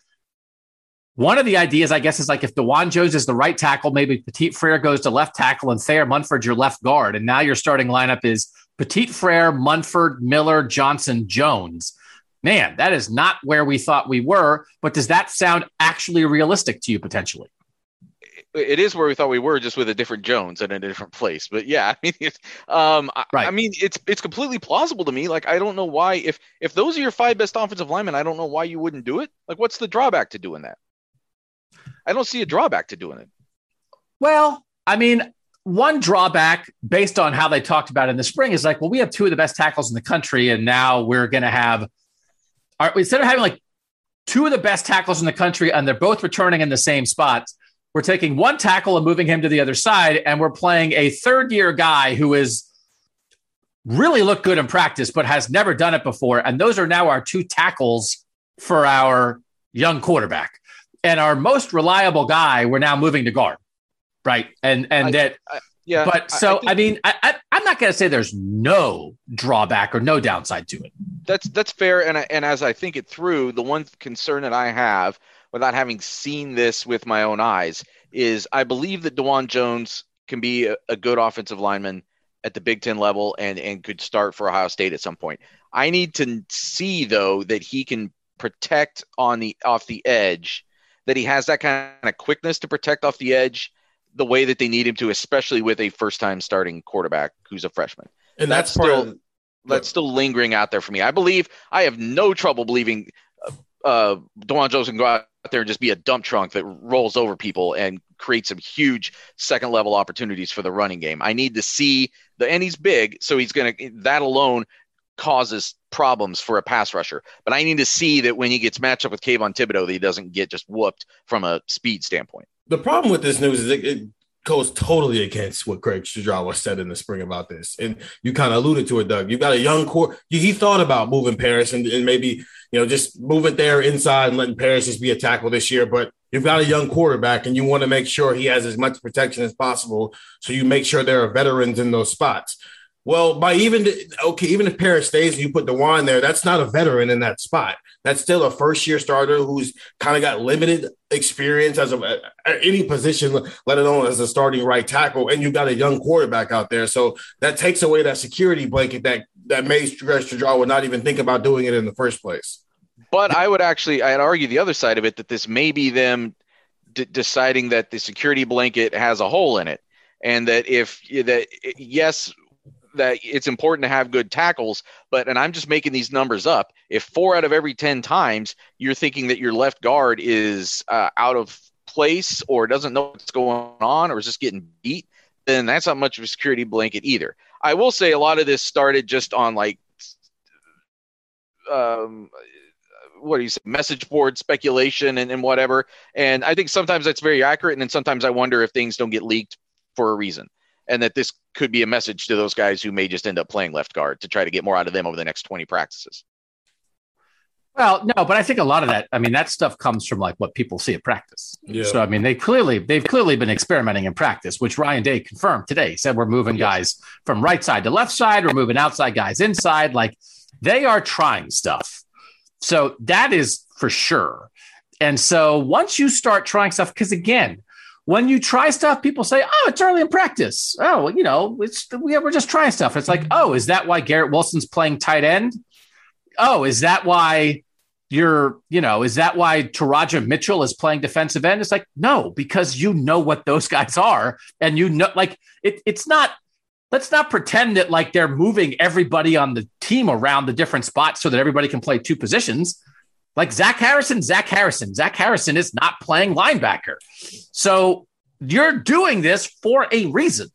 one of the ideas, I guess, is like if Dawand Jones is the right tackle, maybe Petit Frere goes to left tackle and Thayer Munford your left guard. And now your starting lineup is Petit Frere, Munford, Miller, Johnson, Jones man, that is not where we thought we were. But does that sound actually realistic to you potentially? It is where we thought we were, just with a different Jones and in a different place. But yeah, I mean, it's, um, right. I, I mean, it's it's completely plausible to me. Like, I don't know why if if those are your five best offensive linemen, I don't know why you wouldn't do it. Like, what's the drawback to doing that? I don't see a drawback to doing it. Well, I mean, one drawback based on how they talked about it in the spring is like, well, we have two of the best tackles in the country, and now we're going to have are, instead of having like two of the best tackles in the country and they're both returning in the same spots, we're taking one tackle and moving him to the other side, and we're playing a third year guy who is really looked good in practice, but has never done it before. And those are now our two tackles for our young quarterback. And our most reliable guy, we're now moving to guard. right? And and I- that I- yeah. but so I I, mean I, I'm not going to say there's no drawback or no downside to it. that's that's fair. And I, and as I think it through, the one concern that I have, without having seen this with my own eyes, is I believe that Dawand Jones can be a, a good offensive lineman at the Big Ten level and and could start for Ohio State at some point. I need to see though that he can protect on the off the edge, that he has that kind of quickness to protect off the edge the way that they need him to, especially with a first time starting quarterback who's a freshman And That's that's, still- that's still lingering out there for me. I believe I have no trouble believing uh, Dawand Jones can go out there and just be a dump trunk that rolls over people and create some huge second level opportunities for the running game. I need to see the and he's big, so he's gonna that alone causes problems for a pass rusher. But I need to see that when he gets matched up with Kayvon Thibodeaux, that he doesn't get just whooped from a speed standpoint. the problem with this news is it, it goes totally against what Greg Studrawa said in the spring about this. And you kind of alluded to it, Doug. You got a young core. He, thought about moving Paris and, and maybe, you know, just moving there inside and letting Paris just be a tackle this year. But you've got a young quarterback and you want to make sure he has as much protection as possible. So you make sure there are veterans in those spots. Well, by even okay, even if Paris stays and you put Dawand there, that's not a veteran in that spot. That's still a first year starter who's kind of got limited experience as a any position, let alone as a starting right tackle. And you got a young quarterback out there, so that takes away that security blanket that that made Studrawa would not even think about doing it in the first place. But I would actually, I'd argue the other side of it that this may be them d- deciding that the security blanket has a hole in it, and that if that yes, that it's important to have good tackles, but and I'm just making these numbers up. If four out of every ten times you're thinking that your left guard is uh, out of place or doesn't know what's going on or is just getting beat, then that's not much of a security blanket either. I will say a lot of this started just on like um what do you say message board speculation and, and whatever and i think sometimes that's very accurate and then sometimes i wonder if things don't get leaked for a reason and that this could be a message to those guys who may just end up playing left guard to try to get more out of them over the next 20 practices Well, no, but I think a lot of that, I mean, that stuff comes from like what people see at practice. Yeah. So, I mean, they clearly, they've clearly been experimenting in practice, which Ryan Day confirmed today. He said we're moving guys from right side to left side, we're moving outside guys inside. Like they are trying stuff. So that is for sure. And so once you start trying stuff, because again, when you try stuff, people say, "Oh, it's early in practice." Oh, you know, it's we, we're just trying stuff. It's like, oh, is that why Garrett Wilson's playing tight end? Oh, is that why you're, you know, is that why Teradja Mitchell is playing defensive end? It's like, no, because you know what those guys are, and you know, like it, it's not. Let's not pretend that like they're moving everybody on the team around the different spots so that everybody can play two positions. Like Zach Harrison, Zach Harrison, Zach Harrison is not playing linebacker. So you're doing this for a reason.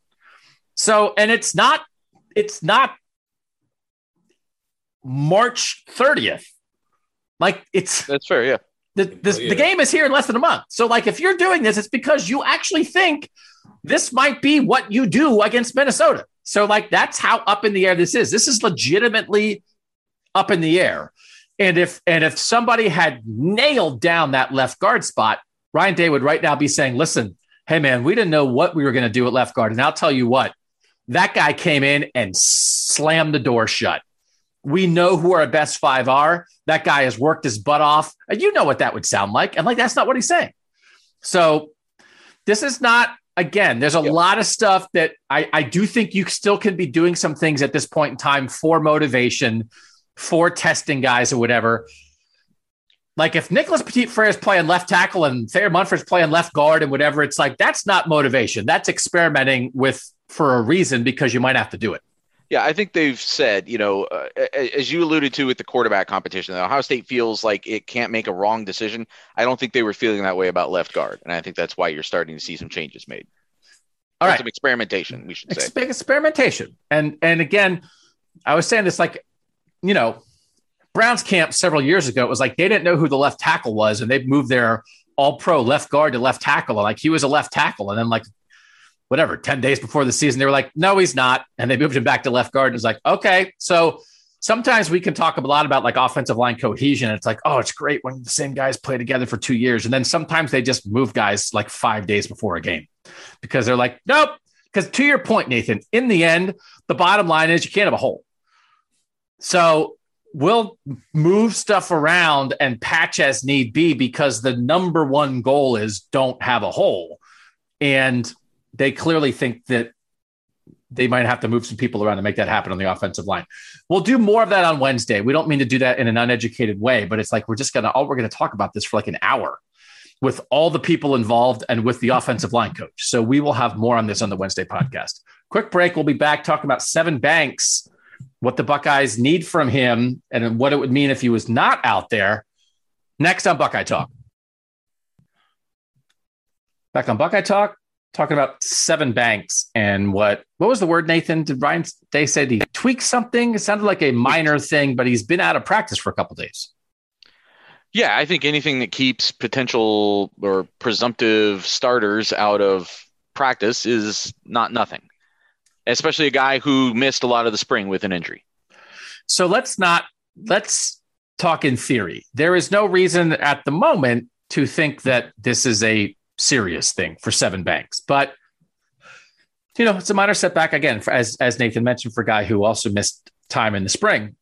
So, and it's not, it's not March 30th. Like it's that's fair yeah the, this, Yeah. the game is here in less than a month. So, like, if you're doing this, it's because you actually think this might be what you do against Minnesota. So, like, that's how up in the air this is. This is legitimately up in the air. And if and if somebody had nailed down that left guard spot, Ryan Day would right now be saying, "Listen, hey man, we didn't know what we were going to do at left guard, and I'll tell you what, that guy came in and slammed the door shut." We know who our best five are. That guy has worked his butt off. And you know what that would sound like. And like, that's not what he's saying. So this is not, again, there's a Yep. lot of stuff that I, I do think you still can be doing some things at this point in time for motivation, for testing guys or whatever. Like if Nicholas Petit Frere is playing left tackle and Thayer Munford's playing left guard and whatever, it's like that's not motivation. That's experimenting with for a reason because you might have to do it. Yeah, I think they've said, you know, uh, as you alluded to with the quarterback competition, that Ohio State feels like it can't make a wrong decision. I don't think they were feeling that way about left guard, and I think that's why you're starting to see some changes made. All right. some experimentation, we should say. Ex- experimentation. And and again, I was saying this like, you know, Browns camp several years ago, it was like they didn't know who the left tackle was, and they moved their all pro left guard to left tackle. And like he was a left tackle. And then like whatever, 10 days before the season, they were like, no, he's not. And they moved him back to left guard. And it's like, okay. So sometimes we can talk a lot about like offensive line cohesion. It's like, oh, it's great when the same guys play together for two years. And then sometimes they just move guys like five days before a game because they're like, nope. Because to your point, Nathan, in the end, the bottom line is you can't have a hole. So we'll move stuff around and patch as need be because the number one goal is don't have a hole. And they clearly think that they might have to move some people around to make that happen on the offensive line. We'll do more of that on Wednesday. We don't mean to do that in an uneducated way, but it's like we're just gonna all we're gonna talk about this for like an hour with all the people involved and with the offensive line coach. So we will have more on this on the Wednesday podcast. Quick break. We'll be back talking about Sevyn Banks, what the Buckeyes need from him, and what it would mean if he was not out there. Next on Buckeye Talk. Back on Buckeye Talk, talking about Sevyn Banks and what what was the word Nathan? Did Ryan Day said he tweaked something? It sounded like a minor thing, but he's been out of practice for a couple days. Yeah, I think anything that keeps potential or presumptive starters out of practice is not nothing. Especially a guy who missed a lot of the spring with an injury. So let's not let's talk in theory. There is no reason at the moment to think that this is a serious thing for Sevyn Banks. But you know, it's a minor setback again, for, as as Nathan mentioned, for a guy who also missed time in the spring.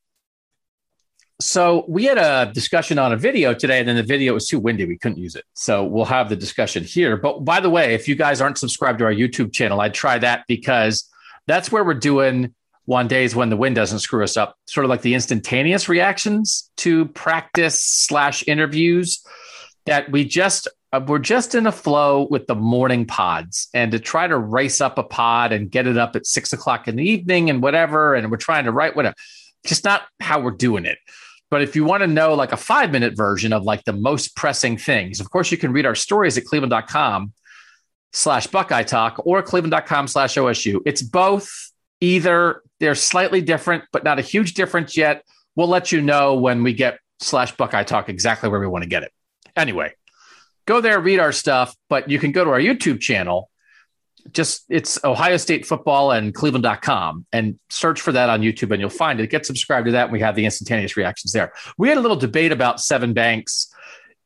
So we had a discussion on a video today, and then the video was too windy. We couldn't use it. So we'll have the discussion here. But by the way, if you guys aren't subscribed to our YouTube channel, I'd try that because that's where we're doing one days when the wind doesn't screw us up, sort of like the instantaneous reactions to practice slash interviews that we just uh, we're just in a flow with the morning pods and to try to race up a pod and get it up at six o'clock in the evening and whatever. And we're trying to write whatever, just not how we're doing it. But if you want to know like a five minute version of like the most pressing things, of course, you can read our stories at cleveland.com slash Buckeye Talk or cleveland.com slash OSU. It's both either they're slightly different, but not a huge difference yet. We'll let you know when we get slash Buckeye Talk exactly where we want to get it. Anyway, go there, read our stuff, but you can go to our YouTube channel. Just it's Ohio State football and cleveland.com and search for that on YouTube and you'll find it. Get subscribed to that. And we have the instantaneous reactions there. We had a little debate about Sevyn Banks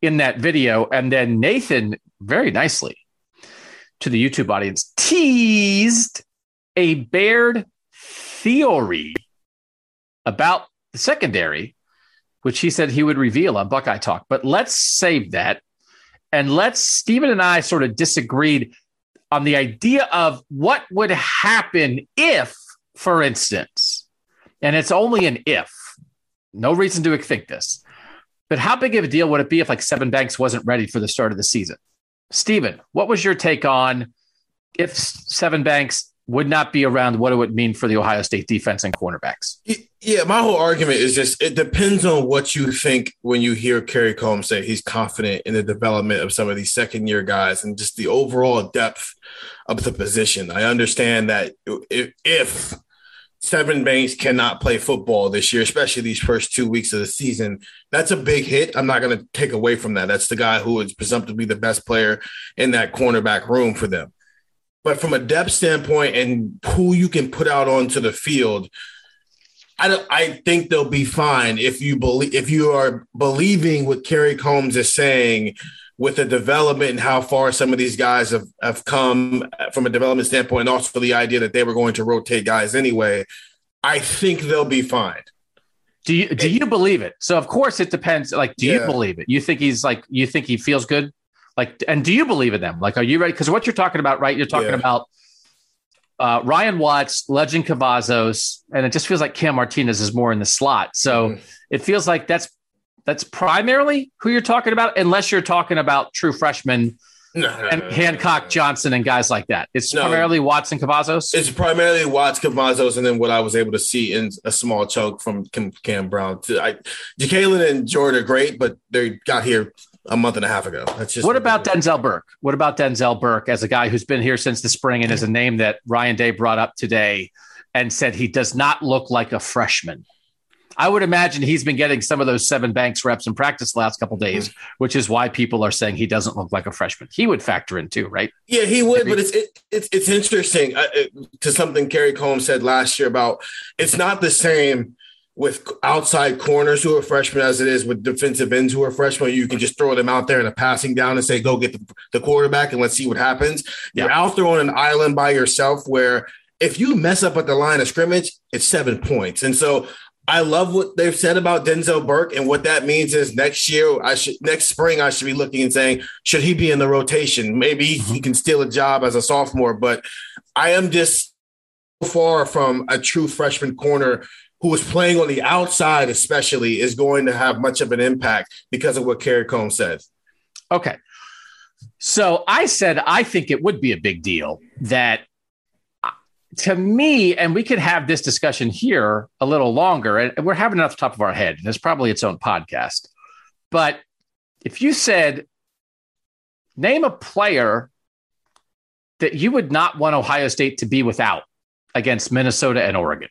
in that video. And then Nathan very nicely to the YouTube audience teased a Baird theory about the secondary, which he said he would reveal on Buckeye Talk. But let's save that and let's Stephen and I sort of disagreed on the idea of what would happen if, for instance, and it's only an if, no reason to think this, but how big of a deal would it be if like Sevyn Banks wasn't ready for the start of the season? Stephen, what was your take on if Sevyn Banks would not be around, what it would mean for the Ohio State defense and cornerbacks. Yeah, my whole argument is just it depends on what you think when you hear Kerry Coombs say he's confident in the development of some of these second year guys and just the overall depth of the position. I understand that if, if Sevyn Banks cannot play football this year, especially these first two weeks of the season. That's a big hit. I'm not going to take away from that. That's the guy who is presumptively the best player in that cornerback room for them. But from a depth standpoint and who you can put out onto the field, I, I think they'll be fine if you believe if you are believing what Kerry Coombs is saying with the development and how far some of these guys have, have come from a development standpoint, and also the idea that they were going to rotate guys anyway. I think they'll be fine. Do you do you believe it? So of course it depends. Like, do yeah. you believe it? You think he's like you think he feels good? Like, and do you believe in them? Like, are you ready? Because what you're talking about, right? You're talking yeah. about uh, Ryan Watts, Legend Cavazos, and it just feels like Cam Martinez is more in the slot. So mm-hmm. it feels like that's that's primarily who you're talking about, unless you're talking about true freshmen. No, no, and no, Hancock Johnson and guys like that. It's primarily Watson Cavazos. It's primarily Watts, Cavazos, and then what I was able to see in a small chunk from Cam, Cam Brown. I, Jacalyn and Jordan are great, but they got here a month and a half ago. That's just what about Denzel Burke? What about Denzel Burke as a guy who's been here since the spring and is a name that Ryan Day brought up today and said he does not look like a freshman. I would imagine he's been getting some of those Sevyn Banks reps in practice the last couple days, mm-hmm. which is why people are saying he doesn't look like a freshman. He would factor in too, right? Yeah, he would. But it's it, it's it's interesting uh, it, to something Kerry Coombs said last year about it's not the same with outside corners who are freshmen as it is with defensive ends who are freshmen. You can just throw them out there in a passing down and say, go get the, the quarterback and let's see what happens. You're out there on an island by yourself where if you mess up at the line of scrimmage, it's seven points. And so I love what they've said about Denzel Burke, and what that means is next year, I should next spring, I should be looking and saying, should he be in the rotation? Maybe he mm-hmm. can steal a job as a sophomore, but I am just far from a true freshman corner who is playing on the outside, especially, is going to have much of an impact because of what Kerry Coombs says. Okay. So I said I think it would be a big deal that to me, and we could have this discussion here a little longer, and we're having it off the top of our head, and it's probably its own podcast. But if you said, name a player that you would not want Ohio State to be without against Minnesota and Oregon,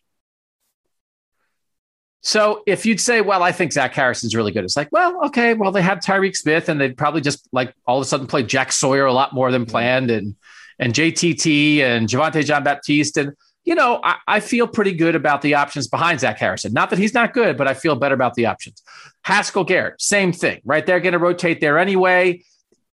so if you'd say, well, I think Zach Harrison's really good, it's like, well, okay, well, they have Tyreke Smith and they'd probably just like all of a sudden play Jack Sawyer a lot more than planned and and JTT and Javontae Jean-Baptiste. And, you know, I, I, feel pretty good about the options behind Zach Harrison. Not that he's not good, but I feel better about the options. Haskell Garrett, same thing, right? They're going to rotate there anyway.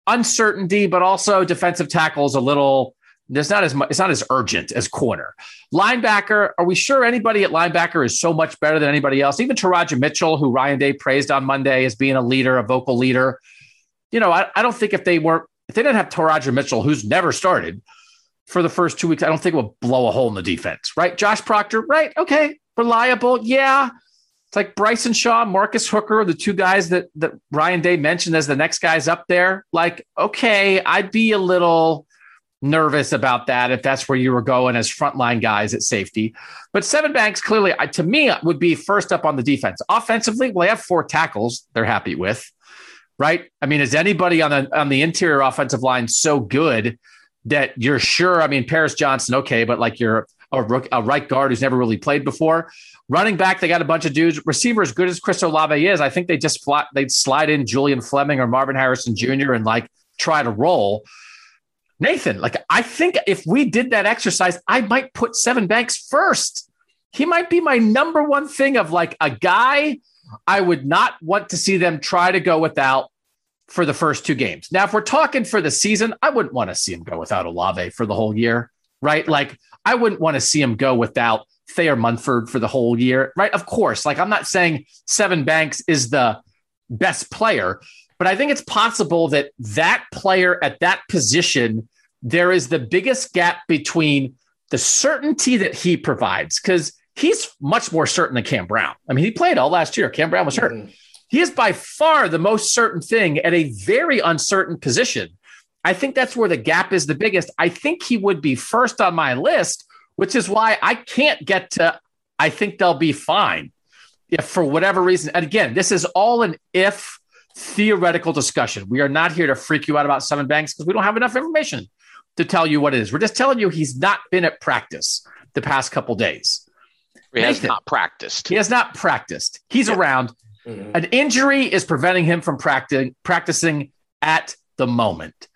Uncertainty, but also defensive tackles a little there's not as much, it's not as urgent as corner. Linebacker, are we sure anybody at linebacker is so much better than anybody else? Even Teradja Mitchell, who Ryan Day praised on Monday as being a leader, a vocal leader. You know, I, I don't think if they weren't, if they didn't have Teradja Mitchell, who's never started for the first two weeks, I don't think it would blow a hole in the defense, right? Josh Proctor, right? Okay. Reliable. Yeah. It's like Bryson Shaw, Marcus Hooker, the two guys that, that Ryan Day mentioned as the next guys up there. Like, okay, I'd be a little nervous about that if that's where you were going as frontline guys at safety. But Sevyn Banks clearly, to me, would be first up on the defense. Offensively, well, they have four tackles they're happy with, right? I mean, is anybody on the on the interior offensive line so good that you're sure? I mean, Paris Johnson, okay, but like you're a, a right guard who's never really played before. Running back, they got a bunch of dudes. Receiver, as good as Chris Olave is, I think they just flat, they'd slide in Julian Fleming or Marvin Harrison Jr. and like try to roll. Nathan, like I think if we did that exercise, I might put Sevyn Banks first. He might be my number one thing of like a guy I would not want to see them try to go without for the first two games. Now, if we're talking for the season, I wouldn't want to see him go without Olave for the whole year, right? Like I wouldn't want to see him go without Thayer Munford for the whole year, right? Of course, like I'm not saying Sevyn Banks is the best player, but I think it's possible that that player at that position, there is the biggest gap between the certainty that he provides, because he's much more certain than Cam Brown. I mean, he played all last year. Cam Brown was hurt. Mm-hmm. He is by far the most certain thing at a very uncertain position. I think that's where the gap is the biggest. I think he would be first on my list, which is why I can't get to, I think they'll be fine if for whatever reason. And again, this is all an if theoretical discussion. We are not here to freak you out about Sevyn Banks because we don't have enough information to tell you what it is. We're just telling you he's not been at practice the past couple days. He Nathan, has not practiced. He has not practiced. He's yeah. around. Mm-hmm. An injury is preventing him from practicing practicing at the moment.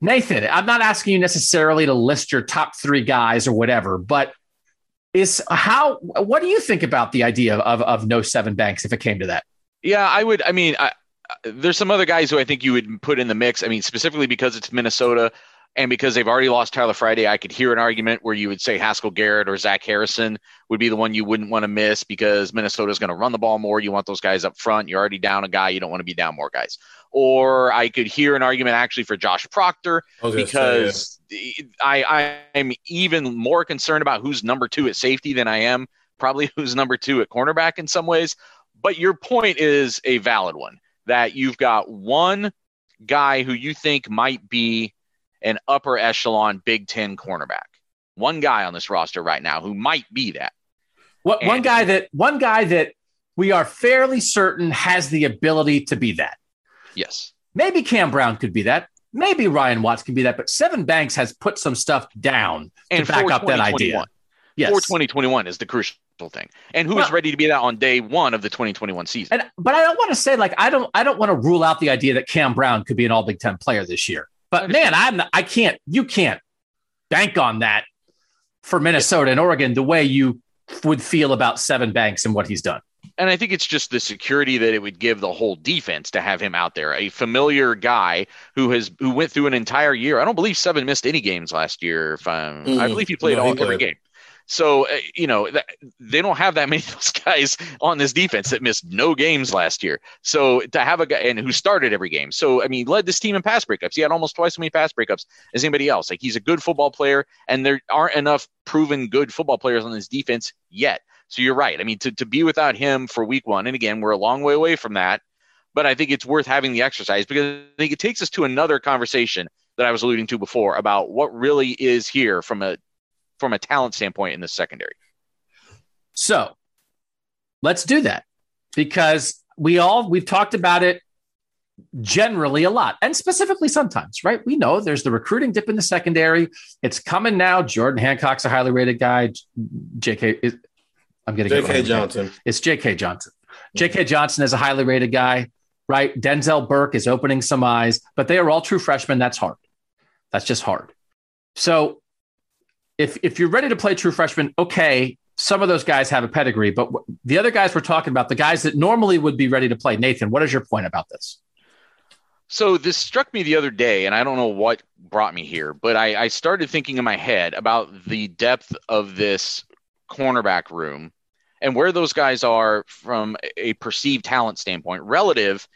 Nathan, I'm not asking you necessarily to list your top three guys or whatever, but is how what do you think about the idea of, of no Sevyn Banks if it came to that? Yeah, I would. I mean, I, there's some other guys who I think you would put in the mix. I mean, specifically because it's Minnesota and because they've already lost Tyler Friday, I could hear an argument where you would say Haskell Garrett or Zach Harrison would be the one you wouldn't want to miss because Minnesota's going to run the ball more. You want those guys up front. You're already down a guy. You don't want to be down more guys. Or I could hear an argument actually for Josh Proctor because say, yeah. I, I'm even more concerned about who's number two at safety than I am probably who's number two at cornerback in some ways. But your point is a valid one that you've got one guy who you think might be an upper echelon Big Ten cornerback. One guy on this roster right now who might be that. What, one guy that one guy that we are fairly certain has the ability to be that. Yes. Maybe Cam Brown could be that. Maybe Ryan Watts can be that, but Sevyn Banks has put some stuff down and to back up that idea. Yes. For 2021 is the crucial thing. And who well, is ready to be that on day one of the 2021 season? And, but I don't want to say like I don't I don't want to rule out the idea that Cam Brown could be an All Big Ten player this year. But man, I'm not, I can't you can't bank on that for Minnesota and Oregon the way you would feel about Sevyn Banks and what he's done. And I think it's just the security that it would give the whole defense to have him out there, a familiar guy who has who went through an entire year. I don't believe Sevyn missed any games last year. If I'm, mm, I believe he played no, all he every game. So uh, you know they don't have that many of those guys on this defense that missed no games last year. So to have a guy and who started every game, so I mean led this team in pass breakups. He had almost twice as many pass breakups as anybody else. Like he's a good football player, and there aren't enough proven good football players on this defense yet. So you're right. I mean to to be without him for week one, and again we're a long way away from that, but I think it's worth having the exercise because I think it takes us to another conversation that I was alluding to before about what really is here from a from a talent standpoint in the secondary. So let's do that because we all we've talked about it generally a lot and specifically sometimes, right? We know there's the recruiting dip in the secondary. It's coming now. Jordan Hancock's a highly rated guy. JK is, I'm getting JK Johnson. It's JK Johnson. JK Johnson is a highly rated guy, right? Denzel Burke is opening some eyes, but they are all true freshmen. That's hard. That's just hard. So if if you're ready to play true freshman, okay, some of those guys have a pedigree, but the other guys we're talking about, the guys that normally would be ready to play. Nathan, what is your point about this? So this struck me the other day, and I don't know what brought me here, but I, I started thinking in my head about the depth of this cornerback room and where those guys are from a perceived talent standpoint relative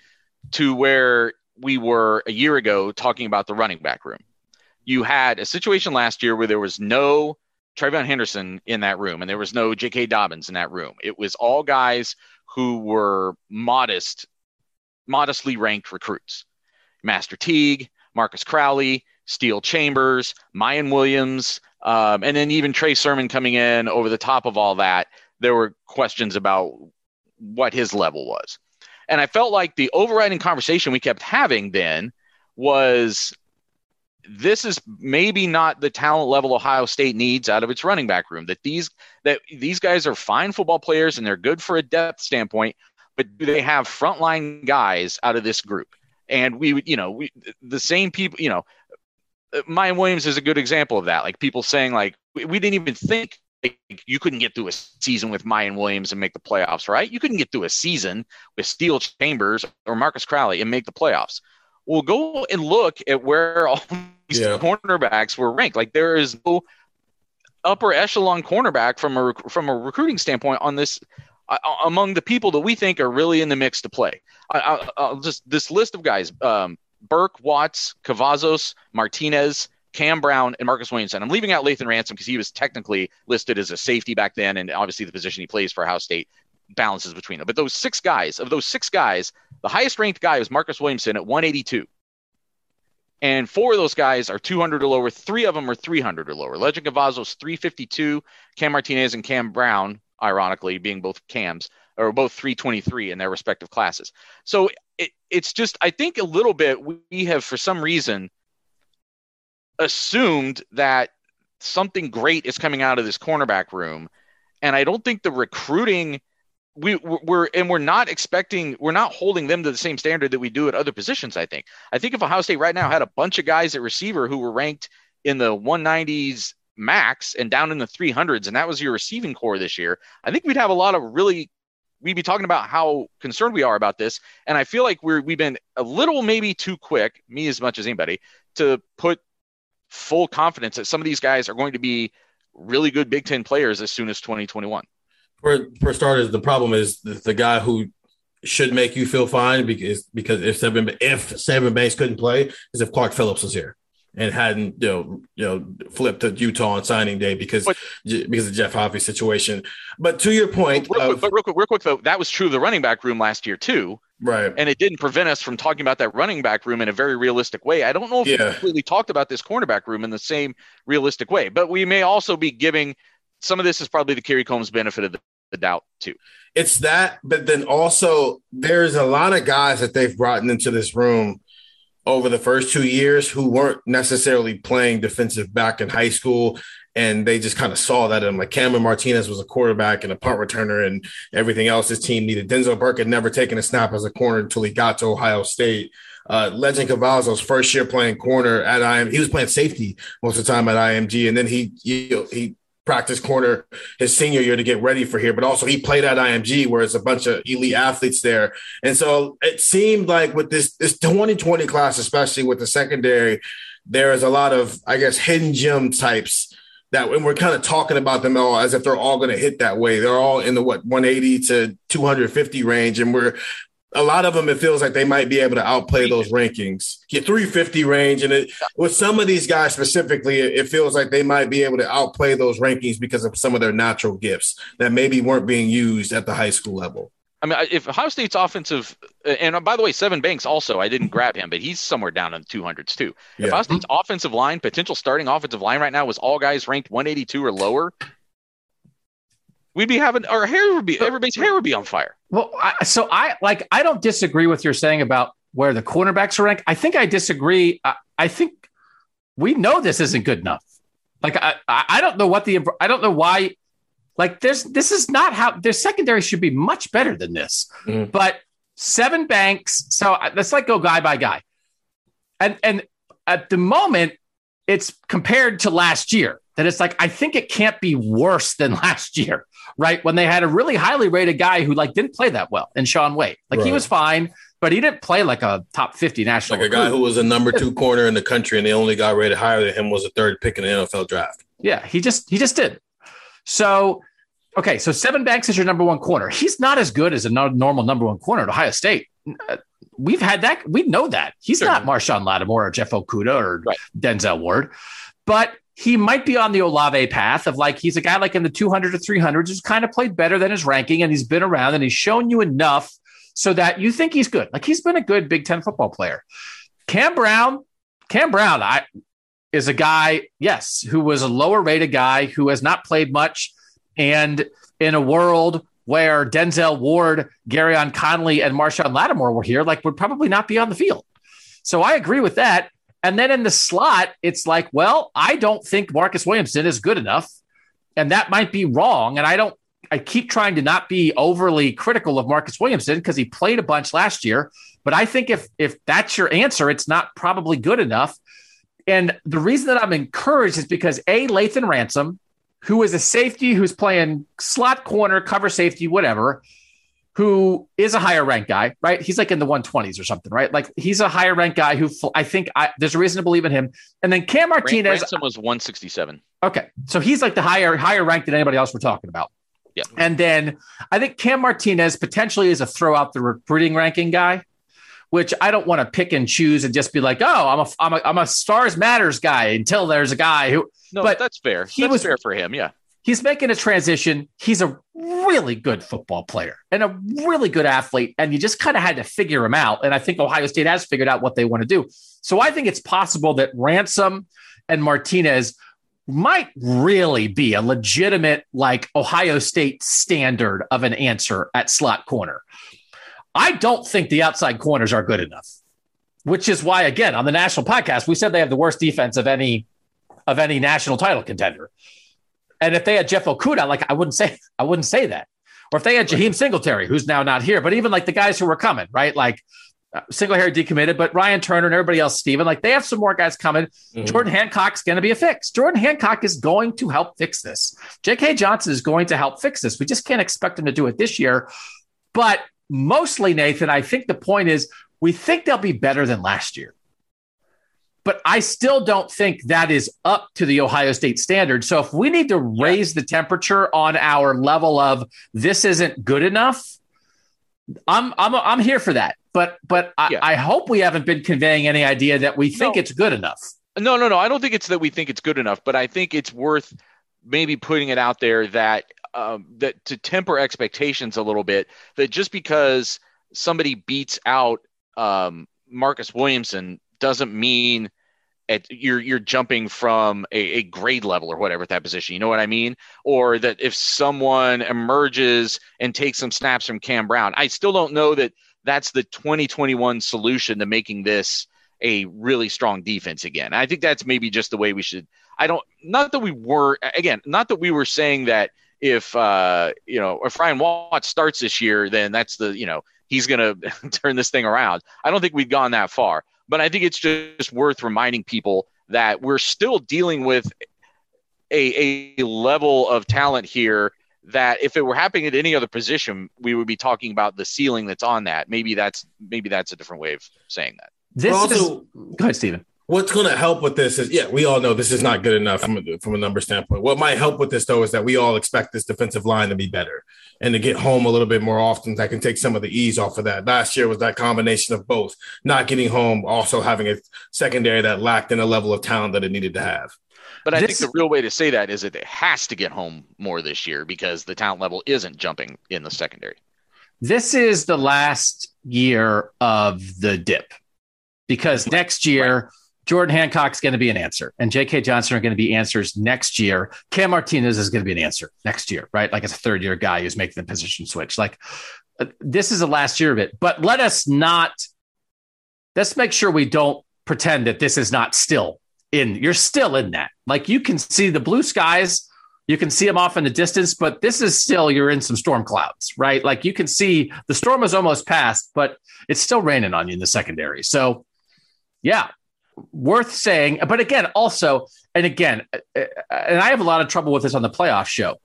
to where we were a year ago talking about the running back room you had a situation last year where there was no TreVeyon Henderson in that room and there was no J.K. Dobbins in that room. It was all guys who were modest, modestly ranked recruits. Master Teague, Marcus Crowley, Steele Chambers, Miyan Williams, um, and then even Trey Sermon coming in over the top of all that. There were questions about what his level was. And I felt like the overriding conversation we kept having then was this is maybe not the talent level Ohio State needs out of its running back room. That these that these guys are fine football players and they're good for a depth standpoint, but do they have frontline guys out of this group? And we would, you know, we the same people, you know, Miyan Williams is a good example of that. Like people saying, like we, we didn't even think like, you couldn't get through a season with Miyan Williams and make the playoffs, right? You couldn't get through a season with Steele Chambers or Marcus Crowley and make the playoffs. Well, go and look at where all these yeah. cornerbacks were ranked. Like there is no upper echelon cornerback from a from a recruiting standpoint on this uh, among the people that we think are really in the mix to play. I, will just this list of guys: um, Burke, Watts, Cavazos, Martinez, Cam Brown, and Marcus Williamson. I'm leaving out Lathan Ransom because he was technically listed as a safety back then, and obviously the position he plays for Ohio State balances between them. But those six guys, of those six guys, the highest ranked guy was Marcus Williamson at 182. And four of those guys are 200 or lower. Three of them are 300 or lower. Legend Cavazos 352. Cam Martinez and Cam Brown, ironically, being both Cams, are both 323 in their respective classes. So it, it's just, I think a little bit we have, for some reason, assumed that something great is coming out of this cornerback room. And I don't think the recruiting – we we're and we're not expecting we're not holding them to the same standard that we do at other positions i think. I think if ohio state right now had a bunch of guys at receiver who were ranked in the 190s max and down in the 300s and that was your receiving corps this year i think we'd have a lot of really we'd be talking about how concerned we are about this. And i feel like we're we've been a little maybe too quick me as much as anybody to put full confidence that some of these guys are going to be really good big 10 players as soon as 2021 for for starters, the problem is the, the guy who should make you feel fine because because if Sevyn if Sevyn Banks couldn't play is if Clark Phillips was here and hadn't you know you know flipped to Utah on signing day because but, because of Jeff Hafley's situation. But to your point, real quick, but real quick, real quick though, that was true of the running back room last year too. Right. And it didn't prevent us from talking about that running back room in a very realistic way. I don't know if yeah. we completely talked about this cornerback room in the same realistic way, but we may also be giving some of this is probably the Kerry Coombs benefit of the the doubt too. It's that, but then also there's a lot of guys that they've brought into this room over the first two years who weren't necessarily playing defensive back in high school. And they just kind of saw that. And like Cameron Martinez was a quarterback and a punt returner and everything else his team needed. Denzel Burke had never taken a snap as a corner until he got to Ohio State. Uh, Legend Cavazos first year playing corner at IM, he was playing safety most of the time at IMG, and then he he, he practice corner his senior year to get ready for here, but also he played at IMG where it's a bunch of elite athletes there. And so it seemed like with this this 2020 class, especially with the secondary, there is a lot of, I guess, hidden gem types that when we're kind of talking about them all as if they're all going to hit that way. They're all in the what 180 to 250 range, and we're a lot of them, it feels like they might be able to outplay those rankings. Get 350 range, and it, with some of these guys specifically, it, it, feels like they might be able to outplay those rankings because of some of their natural gifts that maybe weren't being used at the high school level. I mean, if Ohio State's offensive, and uh, by the way, Sevyn Banks also, I didn't grab him, but he's somewhere down in the 200s too. Yeah. If Ohio State's offensive line, potential starting offensive line right now was all guys ranked 182 or lower, we'd be having our hair would be everybody's hair would be on fire. Well, I, so I like I don't disagree with your saying about where the cornerbacks are ranked. I think I disagree. I, I think we know this isn't good enough. Like I, I don't know what the I don't know why. Like this, this is not how their secondary should be much better than this. Mm-hmm. But Sevyn Banks. So let's like go guy by guy, and and at the moment it's compared to last year that it's like I think it can't be worse than last year right? When they had a really highly rated guy who like didn't play that well and Shaun Wade. Like right. he was fine, but he didn't play like a top 50 national. Like a guy who was a number two corner in the country and the only guy rated higher than him was a third pick in the NFL draft. Yeah, he just he just did. So okay, so Sevyn Banks is your number one corner. He's not as good as a normal number one corner at Ohio State. Uh, we've had that. We know that. He's sure. not Marshon Lattimore or Jeff Okudah or right. Denzel Ward. But he might be on the Olave path of like he's a guy like in the 200 to 300s who's kind of played better than his ranking and he's been around and he's shown you enough so that you think he's good. Like he's been a good Big Ten football player. Cam Brown, Cam Brown, I is a guy, yes, who was a lower rated guy who has not played much. And in a world where Denzel Ward, Gareon Conley, and Marshon Lattimore were here, like would probably not be on the field. So I agree with that. And then in the slot, it's like, well, I don't think Marcus Williamson is good enough. And that might be wrong. And I don't, I keep trying to not be overly critical of Marcus Williamson because he played a bunch last year. But I think if if that's your answer, it's not probably good enough. And the reason that I'm encouraged is because A, Lathan Ransom, who is a safety who's playing slot corner, cover safety, whatever, who is a higher ranked guy, right? He's like in the 120s or something, right? Like he's a higher ranked guy who I think I, there's a reason to believe in him. And then Cam Martinez Ransom was 167. Okay. So he's like the higher higher ranked than anybody else we're talking about. Yeah. And then I think Cam Martinez potentially is a throw out the recruiting ranking guy, which I don't want to pick and choose and just be like, oh, I'm a I'm a I'm a stars matters guy until there's a guy who No, but that's fair. He that's was fair for him, yeah he's making a transition. He's a really good football player and a really good athlete. And you just kind of had to figure him out. And I think Ohio State has figured out what they want to do. So I think it's possible that Ransom and Martinez might really be a legitimate, like Ohio State standard of an answer at slot corner. I don't think the outside corners are good enough, which is why, again, on the national podcast, we said they have the worst defense of any of any national title contender. And if they had Jeff Okudah, like I wouldn't say I wouldn't say that. Or if they had Jaheim Singletary, who's now not here, but even like the guys who were coming, right? Like uh, Singletary decommitted, but Ryan Turner and everybody else, Steven, like they have some more guys coming. Mm-hmm. Jordan Hancock's going to be a fix. Jordan Hancock is going to help fix this. J.K. Johnson is going to help fix this. We just can't expect him to do it this year. But mostly, Nathan, I think the point is we think they'll be better than last year but I still don't think that is up to the Ohio State standard. So if we need to raise the temperature on our level of this isn't good enough, I'm I'm I'm here for that. But but I, yeah. I hope we haven't been conveying any idea that we think no. it's good enough. No, no, no. I don't think it's that we think it's good enough, but I think it's worth maybe putting it out there that um, that to temper expectations a little bit. That just because somebody beats out um, Marcus Williamson doesn't mean at you're you're jumping from a, a, grade level or whatever at that position. You know what I mean? Or that if someone emerges and takes some snaps from Cam Brown, I still don't know that that's the 2021 solution to making this a really strong defense again. I think that's maybe just the way we should. I don't. Not that we were again. Not that we were saying that if uh you know if Ryan Watts starts this year, then that's the you know he's going to turn this thing around. I don't think we've gone that far. But I think it's just worth reminding people that we're still dealing with a, a level of talent here that if it were happening at any other position, we would be talking about the ceiling that's on that. Maybe that's maybe that's a different way of saying that. This also, is, go ahead, Stephen. What's going to help with this is, yeah, we all know this is not good enough from a, from a number standpoint. What might help with this, though, is that we all expect this defensive line to be better and to get home a little bit more often. That can take some of the ease off of that. Last year was that combination of both, not getting home, also having a secondary that lacked in a level of talent that it needed to have. But I This- think the real way to say that is that it has to get home more this year because the talent level isn't jumping in the secondary. This is the last year of the dip because next year, Jordan Hancock's going to be an answer, and J.K. Johnson are going to be answers next year. Cam Martinez is going to be an answer next year, right? Like it's a third year guy who's making the position switch. Like uh, this is the last year of it. But let us not, let's make sure we don't pretend that this is not still in, you're still in that. Like you can see the blue skies. You can see them off in the distance, but this is still you're in some storm clouds, right? Like you can see the storm is almost past, but it's still raining on you in the secondary. So, yeah, worth saying. But again, also, and again, uh, uh, and I have a lot of trouble with this on the playoff show.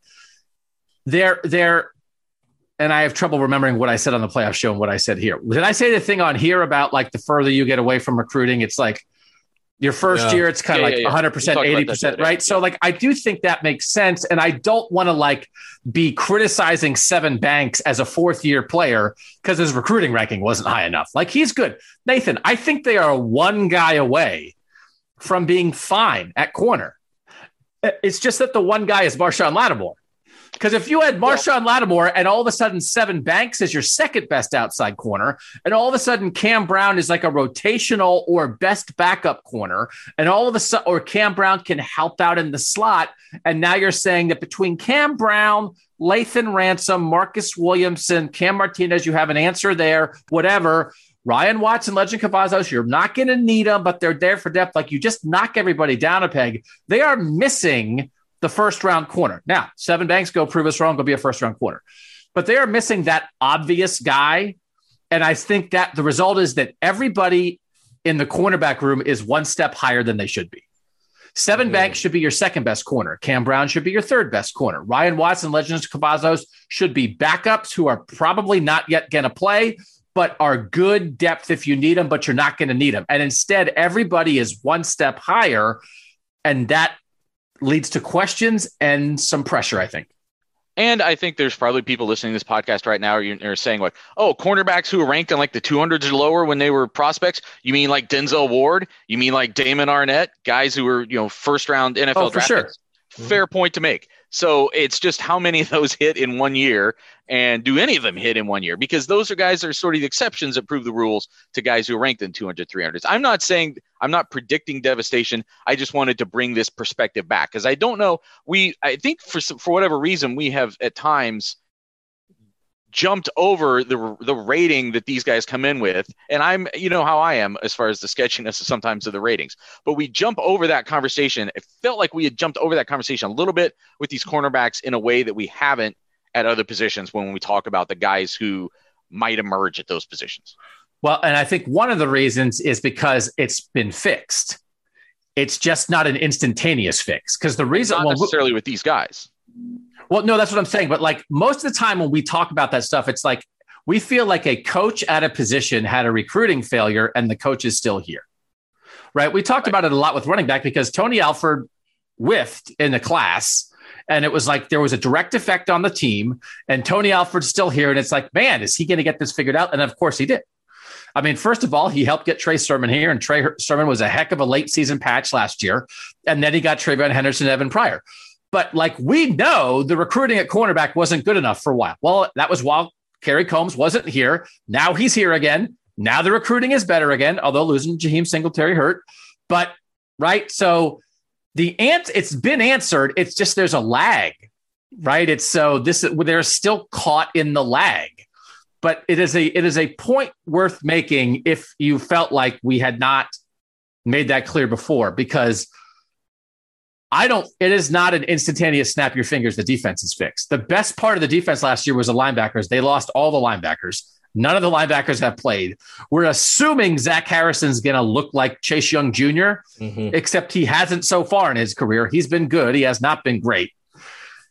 There, there, and I have trouble remembering what I said on the playoff show and what I said here. Did I say the thing on here about like the further you get away from recruiting, it's like your first Yeah. year, it's kind of Yeah, like yeah, yeah. 100%, We talked about that 80%, the right? So, like, I do think that makes sense. And I don't want to like be criticizing Sevyn Banks as a fourth year player because his recruiting ranking wasn't high enough. Like, he's good. Nathan, I think they are one guy away from being fine at corner. It's just that the one guy is Marshon Lattimore. Because if you had Marshon Lattimore and all of a sudden Sevyn Banks is your second best outside corner, and all of a sudden Cam Brown is like a rotational or best backup corner, and all of a sudden, or Cam Brown can help out in the slot, and now you're saying that between Cam Brown, Lathan Ransom, Marcus Williamson, Cam Martinez, you have an answer there, whatever. Ryan Watson, Lejond Cavazos, you're not going to need them, but they're there for depth. Like you just knock everybody down a peg. They are missing the first round corner. Now, Sevyn Banks go prove us wrong, go be a first round corner. But they are missing that obvious guy. And I think that the result is that everybody in the cornerback room is one step higher than they should be. Sevyn Mhm. Banks should be your second best corner. Cam Brown should be your third best corner. Ryan Watson, Legends Cavazos should be backups who are probably not yet going to play, but are good depth if you need them, but you're not going to need them. And instead, everybody is one step higher. And that leads to questions and some pressure, I think. And I think there's probably people listening to this podcast right now are, are saying like, oh, cornerbacks who were ranked in like the 200s or lower when they were prospects. You mean like Denzel Ward? You mean like Damon Arnette? Guys who were you know first round NFL Oh, for draft sure. picks? Fair mm-hmm. point to make. So it's just how many of those hit in one year, and do any of them hit in one year? Because those are guys that are sort of the exceptions that prove the rules to guys who are ranked in 200, 300s. I'm not saying I'm not predicting devastation. I just wanted to bring this perspective back because I don't know. We I think for for whatever reason we have at times jumped over the the rating that these guys come in with. And i'm you know how i am as far as the sketchiness of sometimes of the ratings. But we jump over that conversation. It felt like we had jumped over that conversation a little bit with these cornerbacks in a way that we haven't at other positions when we talk about the guys who might emerge at those positions. Well, and I think one of the reasons is because it's been fixed. It's just not an instantaneous fix. Because the reason, not well, necessarily with these guys well, no, that's what I'm saying. But like most of the time when we talk about that stuff, it's like we feel like a coach at a position had a recruiting failure and the coach is still here. Right. We talked about it a lot with running back because Tony Alford whiffed in the class. And it was like there was a direct effect on the team, and Tony Alford's still here. And it's like, man, is he going to get this figured out? And of course he did. I mean, first of all, he helped get Trey Sermon here, and Trey Sermon was a heck of a late season patch last year. And then he got TreVeyon Henderson and Evan Pryor. But like we know, the recruiting at cornerback wasn't good enough for a while. Well, that was while Kerry Coombs wasn't here. Now he's here again. Now the recruiting is better again, although losing Jaheim Singletary hurt. But right, so the ant it's been answered. It's just there's a lag, right? It's so this they're still caught in the lag. But it is a it is a point worth making if you felt like we had not made that clear before because I don't, it is not an instantaneous snap your fingers, the defense is fixed. The best part of the defense last year was the linebackers. They lost all the linebackers. None of the linebackers have played. We're assuming Zach Harrison's going to look like Chase Young junior Mhm. except he hasn't so far in his career. He's been good. He has not been great.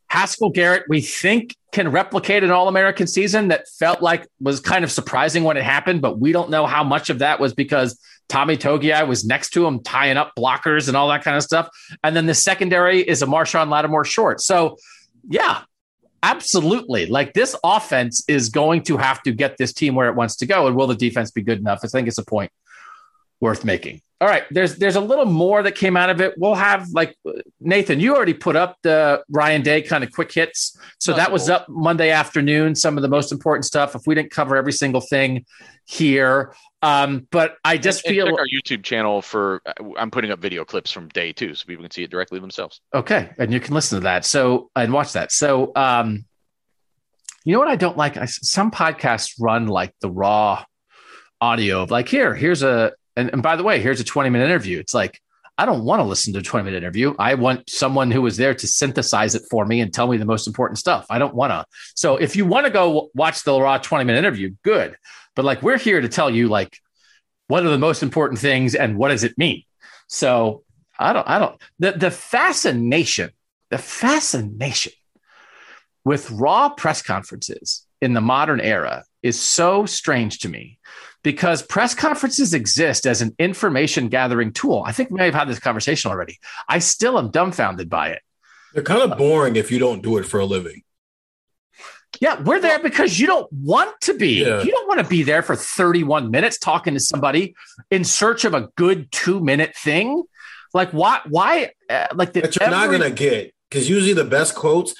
Haskell Garrett, we think, can replicate an All American season that felt like was kind of surprising when it happened, but we don't know how much of that was because Tommy Togiai was next to him tying up blockers and all that kind of stuff. And then the secondary is a Marshon Lattimore short. So, yeah, absolutely. Like this offense is going to have to get this team where it wants to go. And will the defense be good enough? I think it's a point worth making. All right, there's there's a little more that came out of it. We'll have like Nathan, you already put up the Ryan Day kind of quick hits. So that was up Monday afternoon, some of the most important stuff. If we didn't cover every single thing here, um, but I just And feel check our YouTube channel for. I'm putting up video clips from day two, so people can see it directly themselves. Okay, and you can listen to that. So and watch that. So, um, you know what I don't like? I, some podcasts run like the raw audio of like here, here's a, and, and by the way, here's a 20 minute interview. It's like I don't want to listen to a 20 minute interview. I want someone who was there to synthesize it for me and tell me the most important stuff. I don't want to. So if you want to go watch the raw 20 minute interview, good. But like we're here to tell you like what are the most important things and what does it mean. So I don't, I don't, the, the fascination, the fascination with raw press conferences in the modern era is so strange to me because press conferences exist as an information gathering tool. I think we may have had this conversation already. I still am dumbfounded by it. They're kind of boring if you don't do it for a living. Yeah, we're there because you don't want to be. Yeah. You don't want to be there for 31 minutes talking to somebody in search of a good two minute thing. Like, why? Why? Uh, like, the, But you're not gonna get because usually the best quotes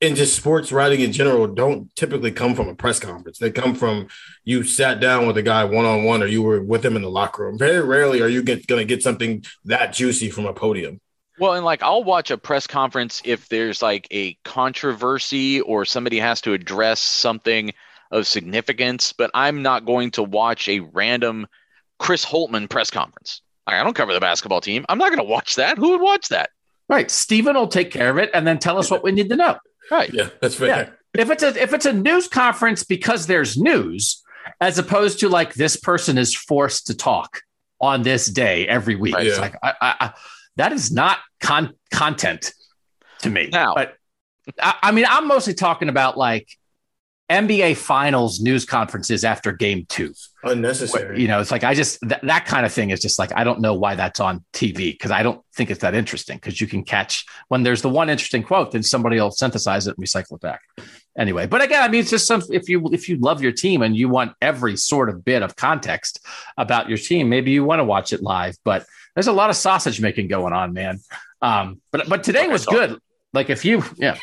in just sports writing in general don't typically come from a press conference. They come from you sat down with a guy one on one, or you were with him in the locker room. Very rarely are you gonna get something that juicy from a podium. Well, and like I'll watch a press conference if there's like a controversy or somebody has to address something of significance, but I'm not going to watch a random Chris Holtmann press conference. I don't cover the basketball team. I'm not going to watch that. Who would watch that? Right. Steven will take care of it and then tell us what we need to know. Right. Yeah, that's fair. Yeah. If it's a if it's a news conference because there's news, as opposed to like this person is forced to talk on this day every week. Right. It's Yeah. like I, I, I, that is not con- content to me. Now- but I, I mean, I'm mostly talking about like NBA Finals news conferences after Game Two. Unnecessary. You know, it's like I just th- that kind of thing is just like I don't know why that's on TV because I don't think it's that interesting because you can catch when there's the one interesting quote, then somebody will synthesize it and recycle it back. Anyway, but again, I mean, it's just some if you if you love your team and you want every sort of bit of context about your team, maybe you want to watch it live. But there's a lot of sausage making going on, man. Um, but but today was good. Like if you yeah.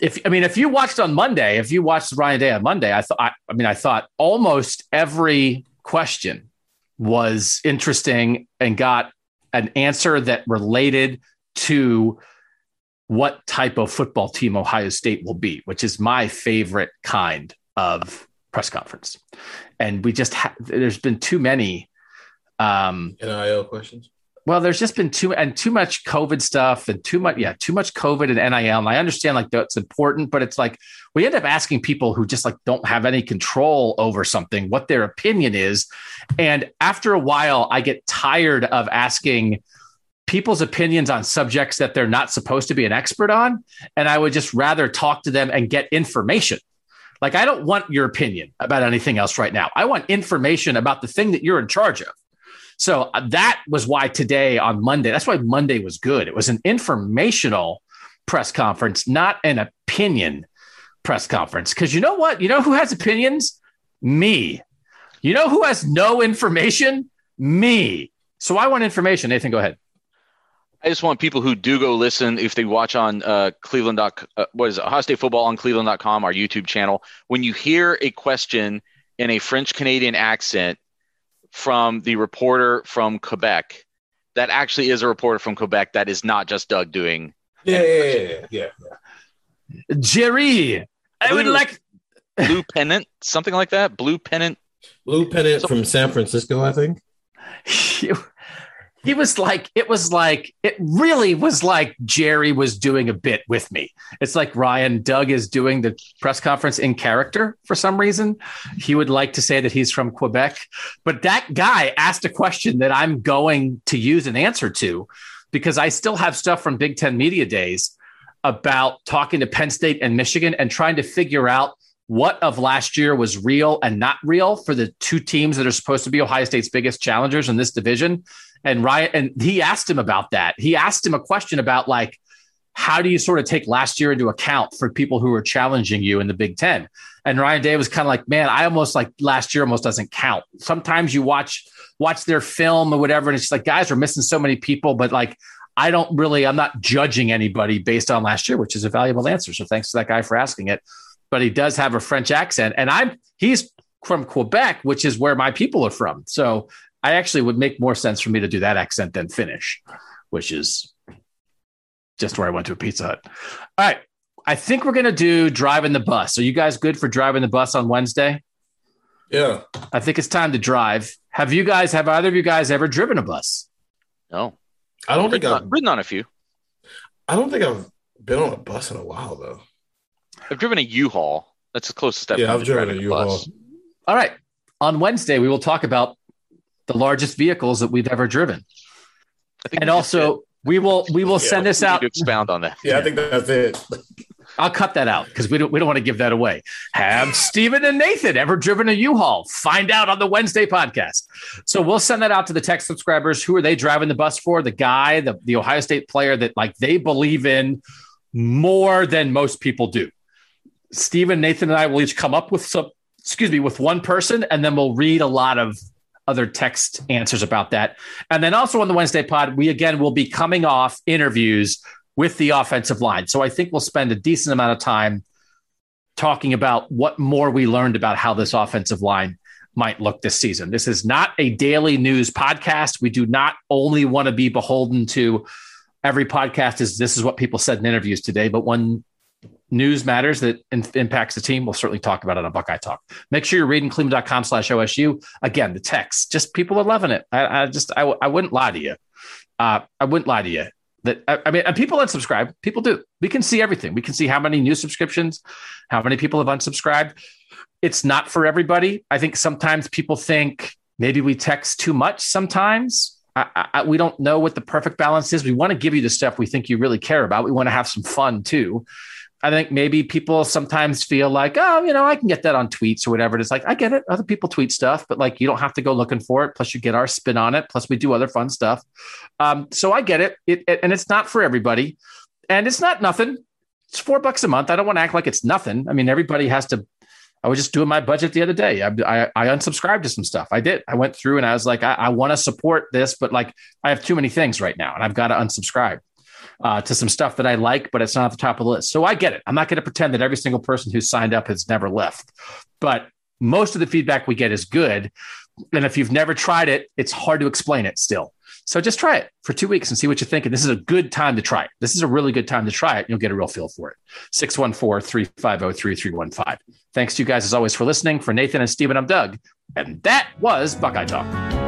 If I mean, if you watched on Monday, if you watched Ryan Day on Monday, I thought, I, I mean, I thought almost every question was interesting and got an answer that related to what type of football team Ohio State will be, which is my favorite kind of press conference. And we just ha- there's been too many. Um, NIL questions. Well, there's just been too and too much COVID stuff and too much, yeah, too much COVID and NIL. And I understand like that's important, but it's like we end up asking people who just like don't have any control over something what their opinion is. And after a while, I get tired of asking people's opinions on subjects that they're not supposed to be an expert on. And I would just rather talk to them and get information. Like, I don't want your opinion about anything else right now. I want information about the thing that you're in charge of. So uh, that was why today on Monday, that's why Monday was good. It was an informational press conference, not an opinion press conference. Because you know what? You know who has opinions? Me. You know who has no information? Me. So I want information. Nathan, go ahead. I just want people who do go listen if they watch on uh, Cleveland. Uh, what is it? Ohio State football on Cleveland.com, our YouTube channel. When you hear a question in a French Canadian accent from the reporter from Quebec, that actually is a reporter from Quebec. That is not just Doug doing. Yeah, yeah, yeah, yeah. yeah. Jerry, I would like. Blue pennant, something like that. Blue pennant. Blue pennant So- from San Francisco, I think. He was like, it was like, it really was like Jerry was doing a bit with me. It's like Ryan Doug is doing the press conference in character for some reason. He would like to say that he's from Quebec, but that guy asked a question that I'm going to use an answer to because I still have stuff from Big Ten Media Days about talking to Penn State and Michigan and trying to figure out what of last year was real and not real for the two teams that are supposed to be Ohio State's biggest challengers in this division. And Ryan, and he asked him about that. He asked him a question about like, how do you sort of take last year into account for people who are challenging you in the Big Ten? And Ryan Day was kind of like, man, I almost like last year almost doesn't count. Sometimes you watch watch their film or whatever, and it's like guys are missing so many people, but like I don't really, I'm not judging anybody based on last year, which is a valuable answer. So thanks to that guy for asking it. But he does have a French accent, and I'm he's from Quebec, which is where my people are from. So I actually would make more sense for me to do that accent than Finnish, which is just where I went to a Pizza Hut. All right. I think we're going to do driving the bus. Are you guys good for driving the bus on Wednesday? Yeah. I think it's time to drive. Have you guys, have either of you guys ever driven a bus? No. I don't think I've on, ridden on a few. I don't think I've been on a bus in a while though. I've driven a U-Haul. That's the closest I've Yeah, I've driven a U Haul. All right. On Wednesday, we will talk about the largest vehicles that we've ever driven. And we also, we will we will Yeah, send this out. to expound on that. Yeah, I think that's it. I'll cut that out because we don't we don't want to give that away. Have Stephen and Nathan ever driven a U-Haul? Find out on the Wednesday podcast. So we'll send that out to the tech subscribers. Who are they driving the bus for? The guy, the, the Ohio State player that like they believe in more than most people do. Stephen, Nathan, and I will each come up with some, excuse me, with one person, and then we'll read a lot of other text answers about that. And then also on the Wednesday pod, we again will be coming off interviews with the offensive line. So I think we'll spend a decent amount of time talking about what more we learned about how this offensive line might look this season. This is not a daily news podcast. We do not only want to be beholden to every podcast is this is what people said in interviews today, but when news matters that in- impacts the team, we'll certainly talk about it on Buckeye Talk. Make sure you're reading cleveland.com slash OSU. Again, the text, just people are loving it. I, I just, I, I wouldn't lie to you. Uh, I wouldn't lie to you that I, I mean, and people unsubscribe. People do. We can see everything. We can see how many new subscriptions, how many people have unsubscribed. It's not for everybody. I think sometimes people think maybe we text too much. Sometimes I, I, we don't know what the perfect balance is. We want to give you the stuff we think you really care about. We want to have some fun too. I think maybe people sometimes feel like, oh, you know, I can get that on tweets or whatever. It's like, I get it. Other people tweet stuff, but like you don't have to go looking for it. Plus, you get our spin on it. Plus, we do other fun stuff. Um, so I get it. It, it. And it's not for everybody. And it's not nothing. It's four bucks a month. I don't want to act like it's nothing. I mean, everybody has to. I was just doing my budget the other day. I, I, I unsubscribed to some stuff. I did. I went through and I was like, I, I want to support this, but like I have too many things right now and I've got to unsubscribe uh, to some stuff that I like, but it's not at the top of the list. So I get it. I'm not going to pretend that every single person who signed up has never left, but most of the feedback we get is good. And if you've never tried it, it's hard to explain it still. So just try it for two weeks and see what you think. And this is a good time to try it. This is a really good time to try it. You'll get a real feel for it. 614 350 3315. Thanks to you guys as always for listening. For Nathan and Steven, I'm Doug. And that was Buckeye Talk.